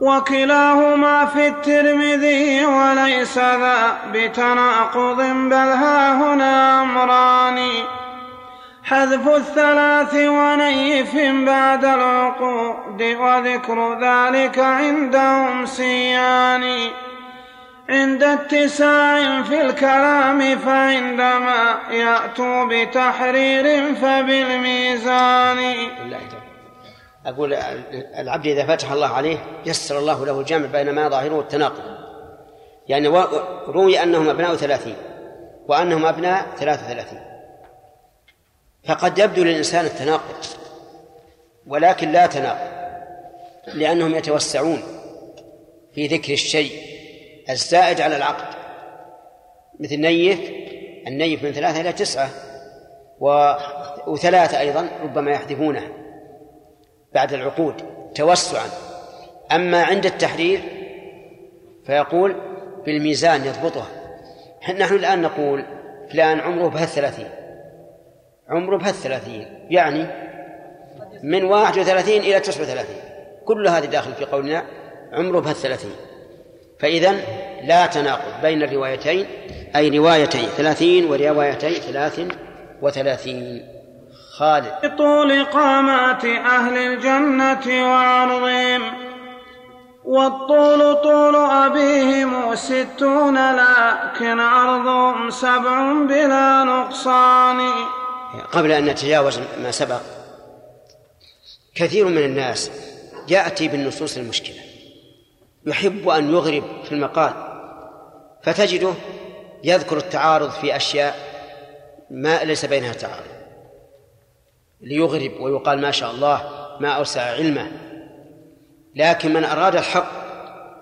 Speaker 1: وكلاهما في الترمذي وليس ذا بتناقض بل ها هنا أمران. حذف الثلاث ونيف بعد العقود وذكر ذلك عندهم سيان عند اتساع في الكلام فعندما يأتوا بتحرير فبالميزان.
Speaker 2: أقول العبد إذا فتح الله عليه يسر الله له الجمع بين ما ظاهره التناقض يعني روي أنهم أبناء ثلاثين وأنهم أبناء ثلاثة ثلاثين فقد يبدو للإنسان التناقض ولكن لا تناقض لأنهم يتوسعون في ذكر الشيء الزائد على العقد. مثل نيف النيف من ثلاثة إلى تسعة و... وثلاثة أيضا ربما يحذفونه بعد العقود توسعا. أما عند التحرير فيقول بالميزان يضبطها. نحن الآن نقول فلان عمره بهالثلاثين. عمره بهالثلاثين يعني من واحد وثلاثين إلى تسعة وثلاثين. كل هذه داخل في قولنا عمره بهالثلاثين. فإذا لا تناقض بين الروايتين أي روايتي ثلاثين وروايتي ثلاث وثلاثين. خالد.
Speaker 1: طول قامات أهل الجنة وعرضهم والطول طول أبيهم ستون لكن عرضهم سبع بلا نقصان.
Speaker 2: قبل أن نتجاوز ما سبق كثير من الناس يأتي بالنصوص المشكلة. يحب أن يغرب في المقال فتجده يذكر التعارض في أشياء ما ليس بينها تعارض. ليغرب ويقال ما شاء الله ما أوسع علمه. لكن من أراد الحق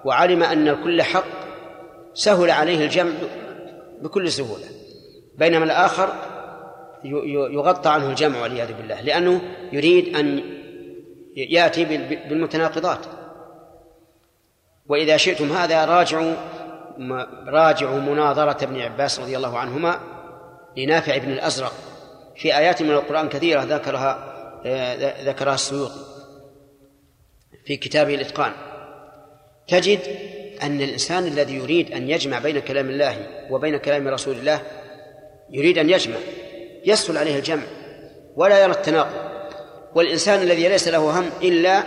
Speaker 2: وعلم أن الكل حق سهل عليه الجمع بكل سهولة. بينما الآخر يغطى عنه الجمع والعياذ بالله لأنه يريد أن يأتي بالمتناقضات. وإذا شئتم هذا راجعوا راجعوا مناظرة ابن عباس رضي الله عنهما لنافع بن الأزرق. في آيات من القرآن كثيرة ذكرها ذكرها السيوطي في كتابه الإتقان. تجد أن الإنسان الذي يريد أن يجمع بين كلام الله وبين كلام رسول الله يريد أن يجمع يسهل عليه الجمع ولا يرى التناقض. والإنسان الذي ليس له هم إلا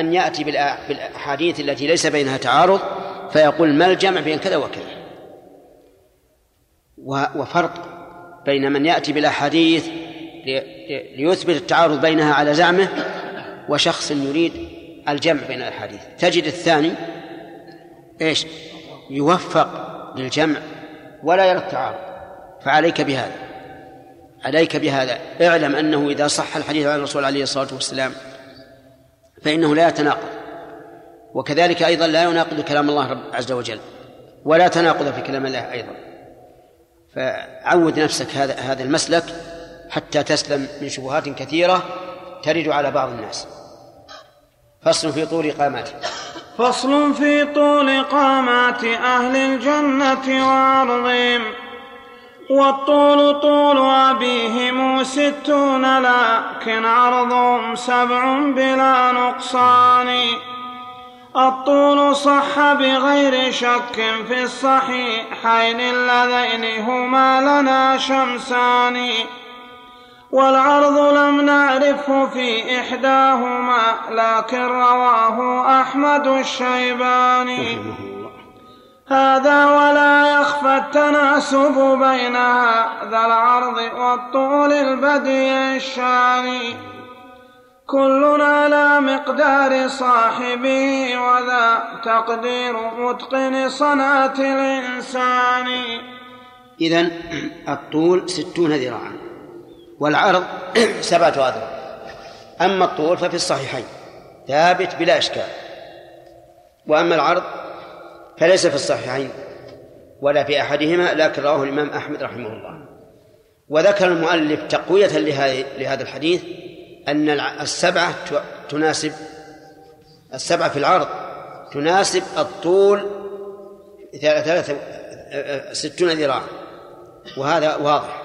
Speaker 2: أن يأتي بالأ- بالأحاديث التي ليس بينها تعارض فيقول ما الجمع بين كذا وكذا؟ وفرق بين من يأتي بالأحاديث لي- ليثبت التعارض بينها على زعمه وشخص يريد الجمع بين الأحاديث. تجد الثاني إيش؟ يوفق للجمع ولا يرى التعارض. فعليك بهذا. عليك بهذا. اعلم أنه إذا صح الحديث عن الرسول عليه الصلاة والسلام فإنه لا يتناقض. وكذلك أيضا لا يناقض كلام الله رب عز وجل ولا تناقض في كلام الله أيضا. فعود نفسك هذا هذا المسلك حتى تسلم من شبهات كثيرة ترد على بعض الناس. فصل في طول قامته
Speaker 1: فصل في طول قامات أهل الجنة وعرضهم والطول طول أبيهم ستون لكن عرضهم سبع بلا نقصان. الطول صح بغير شك في الصحيحين اللذين هما لنا شمسان. والعرض لم نعرفه في إحداهما لكن رواه أحمد الشيباني. هذا ولا يخفى التناسب بين هذا العرض والطول البديع الشاني كل على مقدار صاحبه وذا تقدير متقن صنعة الإنسان.
Speaker 2: إذن الطول ستون ذراعا والعرض *clears throat* سبعة أذرع. أما الطول ففي الصحيحين ثابت بلا إشكال. وأما العرض فليس في الصحيحين. ولا في أحدهما لكن رواه الإمام أحمد رحمه الله. وذكر المؤلف تقوية لهذا الحديث أن السبعة تناسب السبعة في العرض تناسب الطول ثلاثة ستون ذراعا وهذا واضح.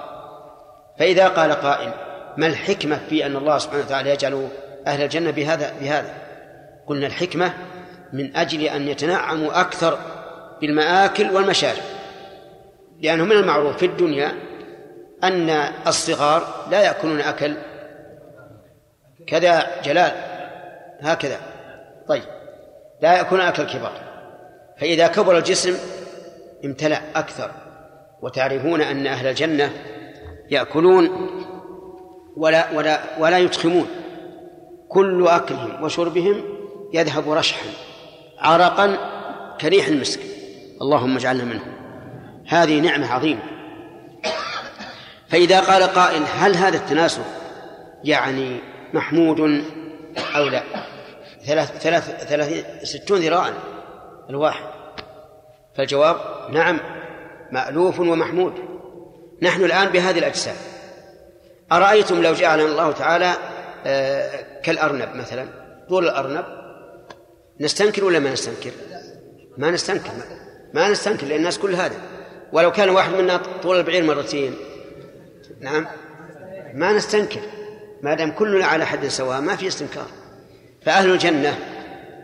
Speaker 2: فإذا قال قائل ما الحكمة في أن الله سبحانه وتعالى يجعل أهل الجنة بهذا بهذا؟ قلنا الحكمة من أجل أن يتنعموا أكثر بالمآكل والمشارب لأنه من المعروف في الدنيا أن الصغار لا يأكلون أكل كذا جلال هكذا. طيب لا يأكلون أكل الكبار. فإذا كبر الجسم امتلأ أكثر وتعرفون أن أهل الجنة يأكلون ولا ولا ولا يتخمون كل أكلهم وشربهم يذهب رشحا عرقا كريح المسك. اللهم اجعلنا منهم. هذه نعمة عظيمة. فإذا قال قائل هل هذا التناسب يعني محمود أو لا؟ ثلاث ثلاث ثلاثين ستون ذراعا. الواحد. فالجواب نعم مألوف ومحمود. نحن الآن بهذه الأجسام أرأيتم لو جعلنا الله تعالى آه، كالأرنب مثلا؟ طول الأرنب. نستنكر ولا ما نستنكر؟ ما نستنكر. ما, نستنكر لأن الناس كل هذا ولو كان واحد منا طول البعير مرتين. نعم. ما نستنكر. ما دام كلنا على حد سواء ما في استنكار. فأهل الجنة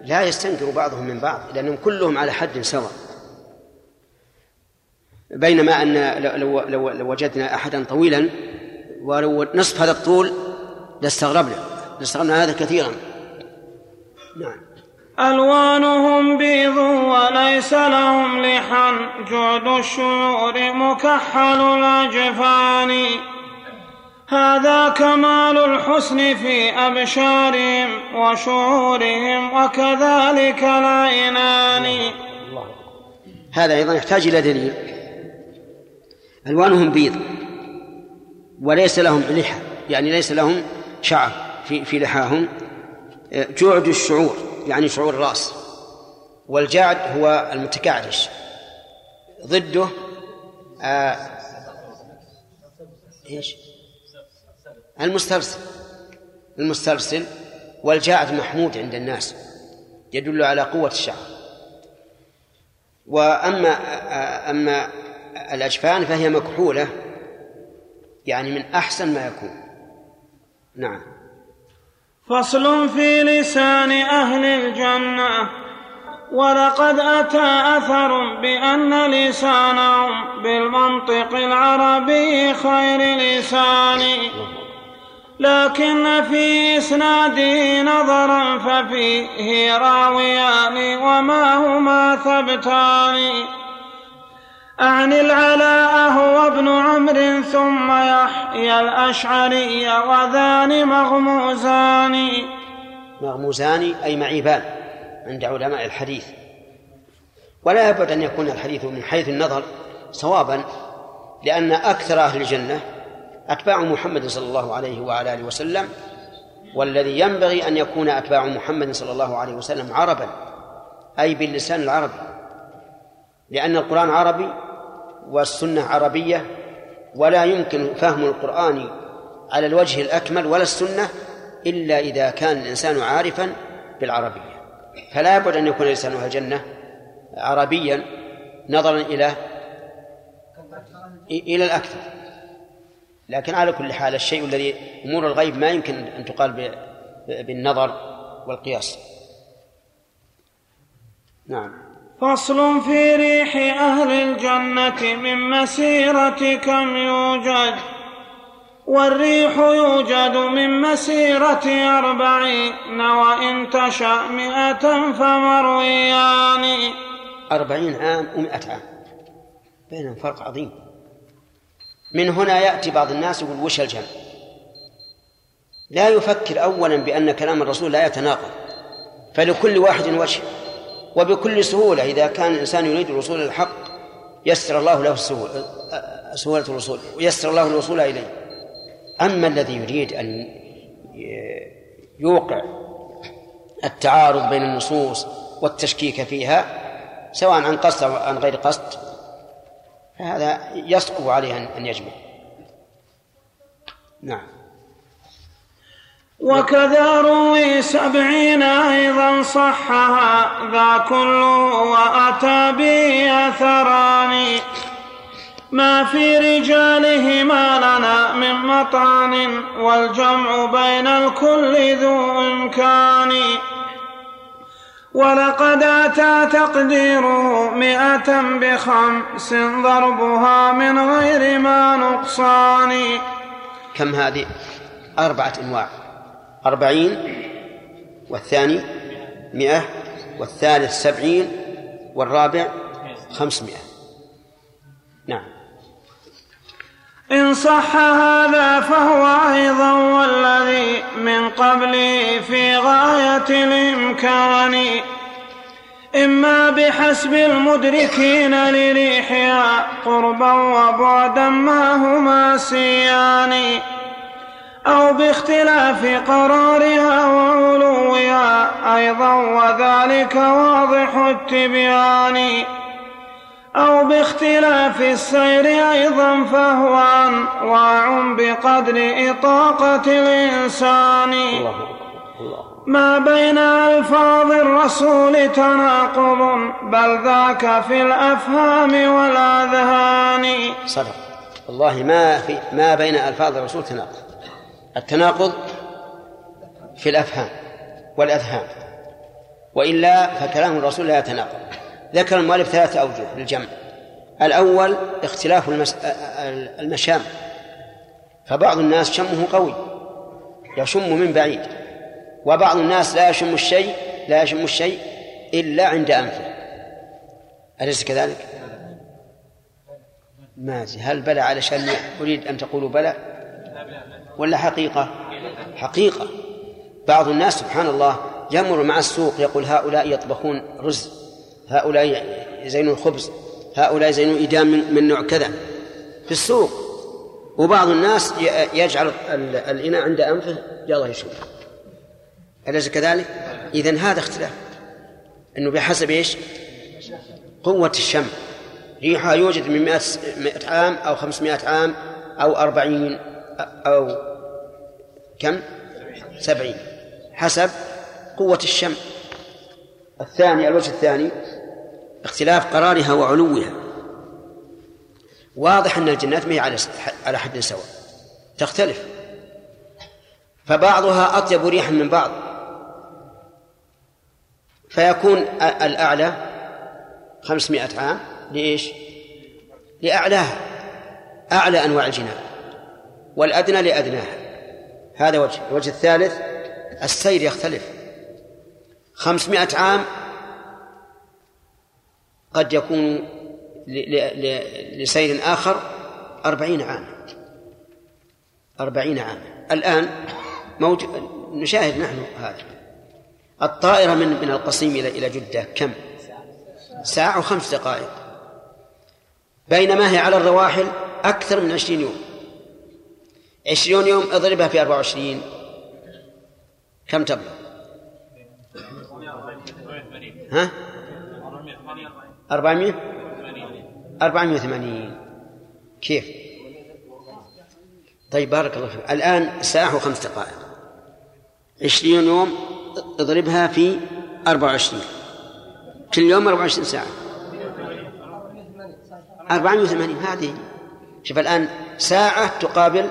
Speaker 2: لا يستنكر بعضهم من بعض لأنهم كلهم على حد سواء. بينما أن لو, لو, لو وجدنا أحدا طويلا ولو نصف هذا الطول لاستغربنا. لاستغربنا هذا كثيرا. نعم.
Speaker 1: ألوانهم بيض وليس لهم لحن جعد الشعور مكحل الأجفان. هذا كمال الحسن في أبشارهم وشعورهم وكذلك العينان
Speaker 2: هذا أيضا يحتاج إلى دليل. ألوانهم بيض وليس لهم لحى يعني ليس لهم شعر في في لحاهم جعد الشعور. يعني شعور الرأس. والجعد هو المتكعرش ضده آه إيش؟ المسترسل. المسترسل والجاعد محمود عند الناس. يدل على قوة الشعر. وأما أما الأجفان فهي مكحولة يعني من أحسن ما يكون. نعم.
Speaker 1: فصل في لسان أهل الجنة. ولقد أتى أثر بأن لسانهم بالمنطق العربي خير لسان. لكن في إسناده نظرا ففيه راويان وما هما ثبتان. عن العلاء هو ابن عمرو ثم يحيى الأشعري وذان مغموزان.
Speaker 2: مغموزان أي معيبان عند علماء الحديث. ولا يبعد أن يكون الحديث من حيث النظر صوابا لأن أكثر أهل الجنة أتباع محمد صلى الله عليه وعلى آله وسلم والذي ينبغي أن يكون أتباع محمد صلى الله عليه وسلم عربا أي باللسان العربي. لأن القرآن عربي والسنة عربية ولا يمكن فهم القرآن على الوجه الأكمل ولا السنة إلا إذا كان الإنسان عارفا بالعربية. فلا يبعد أن يكون الإنسان أهل الجنة عربيا نظرا إلى إلى الأكثر. لكن على كل حال الشيء الذي أمور الغيب ما يمكن أن تقال بالنظر والقياس. نعم.
Speaker 1: فصل في ريح أهل الجنة من مسيرة كم يوجد والريح يوجد من مسيرة أربعين وإن تشأ مئة فمرويان.
Speaker 2: أربعين عام ومئة عام. بينهم فرق عظيم. من هنا يأتي بعض الناس يقول وش الجمع؟ لا يفكر أولا بأن كلام الرسول لا يتناقض فلكل واحد وجه. وبكل سهولة إذا كان الإنسان يريد الوصول إلى الحق يسر الله له السهولة سهولة الوصول ويسر الله الوصول إليه. أما الذي يريد أن يوقع التعارض بين النصوص والتشكيك فيها سواء عن قصد أو عن غير قصد فهذا يصعب عليه أن يجمع. نعم.
Speaker 1: وكذا روي سبعين أيضا صحها ذا كله وأتى به أثران. ما في رجاله ما لنا من مطعن والجمع بين الكل ذو إمكان. ولقد أتى تقديره مئة بخمس ضربها من غير ما نقصان.
Speaker 2: كم هذه؟ أربعة أنواع. أربعين والثاني مئة والثالث سبعين والرابع خمسمائة نعم.
Speaker 1: إن صح هذا فهو أيضا والذي من قبله في غاية الإمكان. إما بحسب المدركين لريحها قربا وبعدا ما هما سيان. أو باختلاف قرارها وعلوها أيضا وذلك واضح التبيان. أو باختلاف السير أيضا فهو أنواع بقدر إطاقة الإنسان. ما بين ألفاظ الرسول تناقض بل ذاك في الأفهام والأذهان.
Speaker 2: صدق. والله ما في ما بين ألفاظ الرسول تناقض. التناقض في الأفهام والأذهان وإلا فكلام الرسول لا يتناقض. ذكر المؤلف ثلاثة أوجه للجمع. الأول اختلاف المس... المشام. فبعض الناس شمه قوي يشم من بعيد وبعض الناس لا يشم الشيء لا يشم الشيء إلا عند أنفه. أليس كذلك؟ ما هل بلى علشان أريد أن تقولوا بلى؟ ولا حقيقة؟ حقيقة. بعض الناس سبحان الله يمر مع السوق يقول هؤلاء يطبخون رز هؤلاء يزينون الخبز هؤلاء يزينون إدام من, من نوع كذا. في السوق. وبعض الناس يجعل الإناء عند أنفه يلا يشوف. أليس كذلك؟ إذا هذا اختلاف. أنه بحسب إيش؟ قوة الشم. ريحها يوجد من مئة, مئة عام أو خمسمائة عام أو أربعين. أو كم؟ سبعين. حسب قوة الشم الثاني الوجه الثاني اختلاف قرارها وعلوها. واضح أن الجنات ما هي على على حد سواء. تختلف. فبعضها أطيب ريحا من بعض. فيكون الأعلى خمسمائة عام. لإيش؟ لأعلاها. أعلى أنواع الجنان. والأدنى لأدناها. هذا وجه الوجه الثالث السير يختلف. خمسمائة عام قد يكون لسير آخر أربعين عاما أربعين عاما الآن موج... نشاهد نحن هذا. الطائرة من من القصيم إلى إلى جدة كم؟ ساعة وخمس دقائق. بينما هي على الرواحل أكثر من عشرين يوم. عشرين يوم اضربها في أربعة وعشرين. كم تبلغ؟ ها؟ أربعمائة أربعمائة وثمانين. كيف؟ طيب بارك الله فيك. الآن ساعة وخمس دقائق. عشرين يوم اضربها في أربعة وعشرين. كل يوم أربعة وعشرين ساعة. أربعمائة وثمانين هذه. شوف الآن ساعة تقابل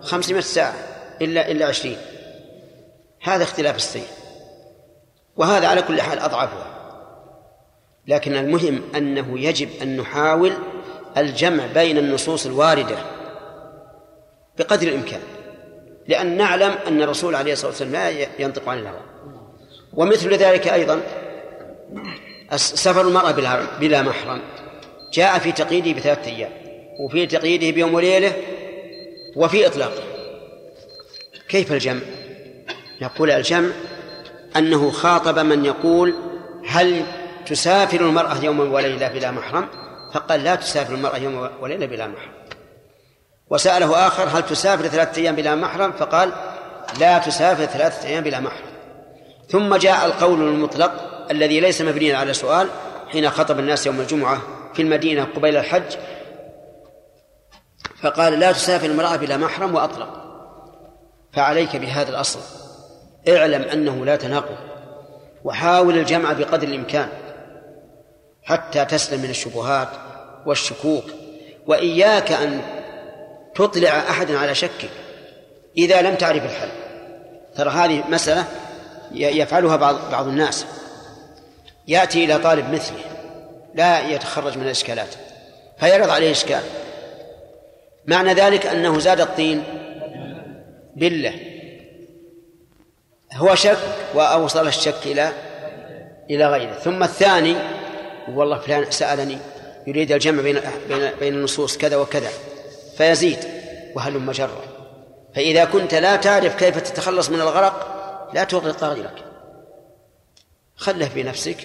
Speaker 2: خمسمائة ساعة إلا إلا عشرين. هذا اختلاف السير. وهذا على كل حال أضعفها. لكن المهم أنه يجب أن نحاول الجمع بين النصوص الواردة بقدر الإمكان. لأن نعلم أن الرسول عليه الصلاة والسلام لا ينطق عن الهوى. ومثل ذلك أيضا سفر المرأة بلا محرم. جاء في تقييده بثلاثة أيام وفي تقييده بيوم وليلة وفي إطلاقه كيف الجمع؟ نقول الجمع أنه خاطب من يقول هل تسافر المرأة يوما وليلة بلا محرم؟ فقال لا تسافر المرأة يوما وليلة بلا محرم. وسأله آخر هل تسافر ثلاثة أيام بلا محرم؟ فقال لا تسافر ثلاثة أيام بلا محرم. ثم جاء القول المطلق الذي ليس مبنيا على سؤال حين خطب الناس يوم الجمعة في المدينة قبيل الحج فقال لا تسافر المرأة بلا محرم وأطلق. فعليك بهذا الأصل. اعلم أنه لا تناقض. وحاول الجمع بقدر الإمكان. حتى تسلم من الشبهات والشكوك. وإياك أن تطلع أحدا على شكك. إذا لم تعرف الحل. ترى هذه مسألة يفعلها بعض بعض الناس. يأتي إلى طالب مثله. لا يتخرج من الإشكالات. فيعرض عليه إشكال. معنى ذلك أنه زاد الطين بالله هو شك وأوصل الشك إلى إلى غيره. ثم الثاني والله فلان سألني يريد الجمع بين بين بين النصوص كذا وكذا فيزيد وهل مجرة؟ فإذا كنت لا تعرف كيف تتخلص من الغرق لا تغرق غيرك. خله في نفسك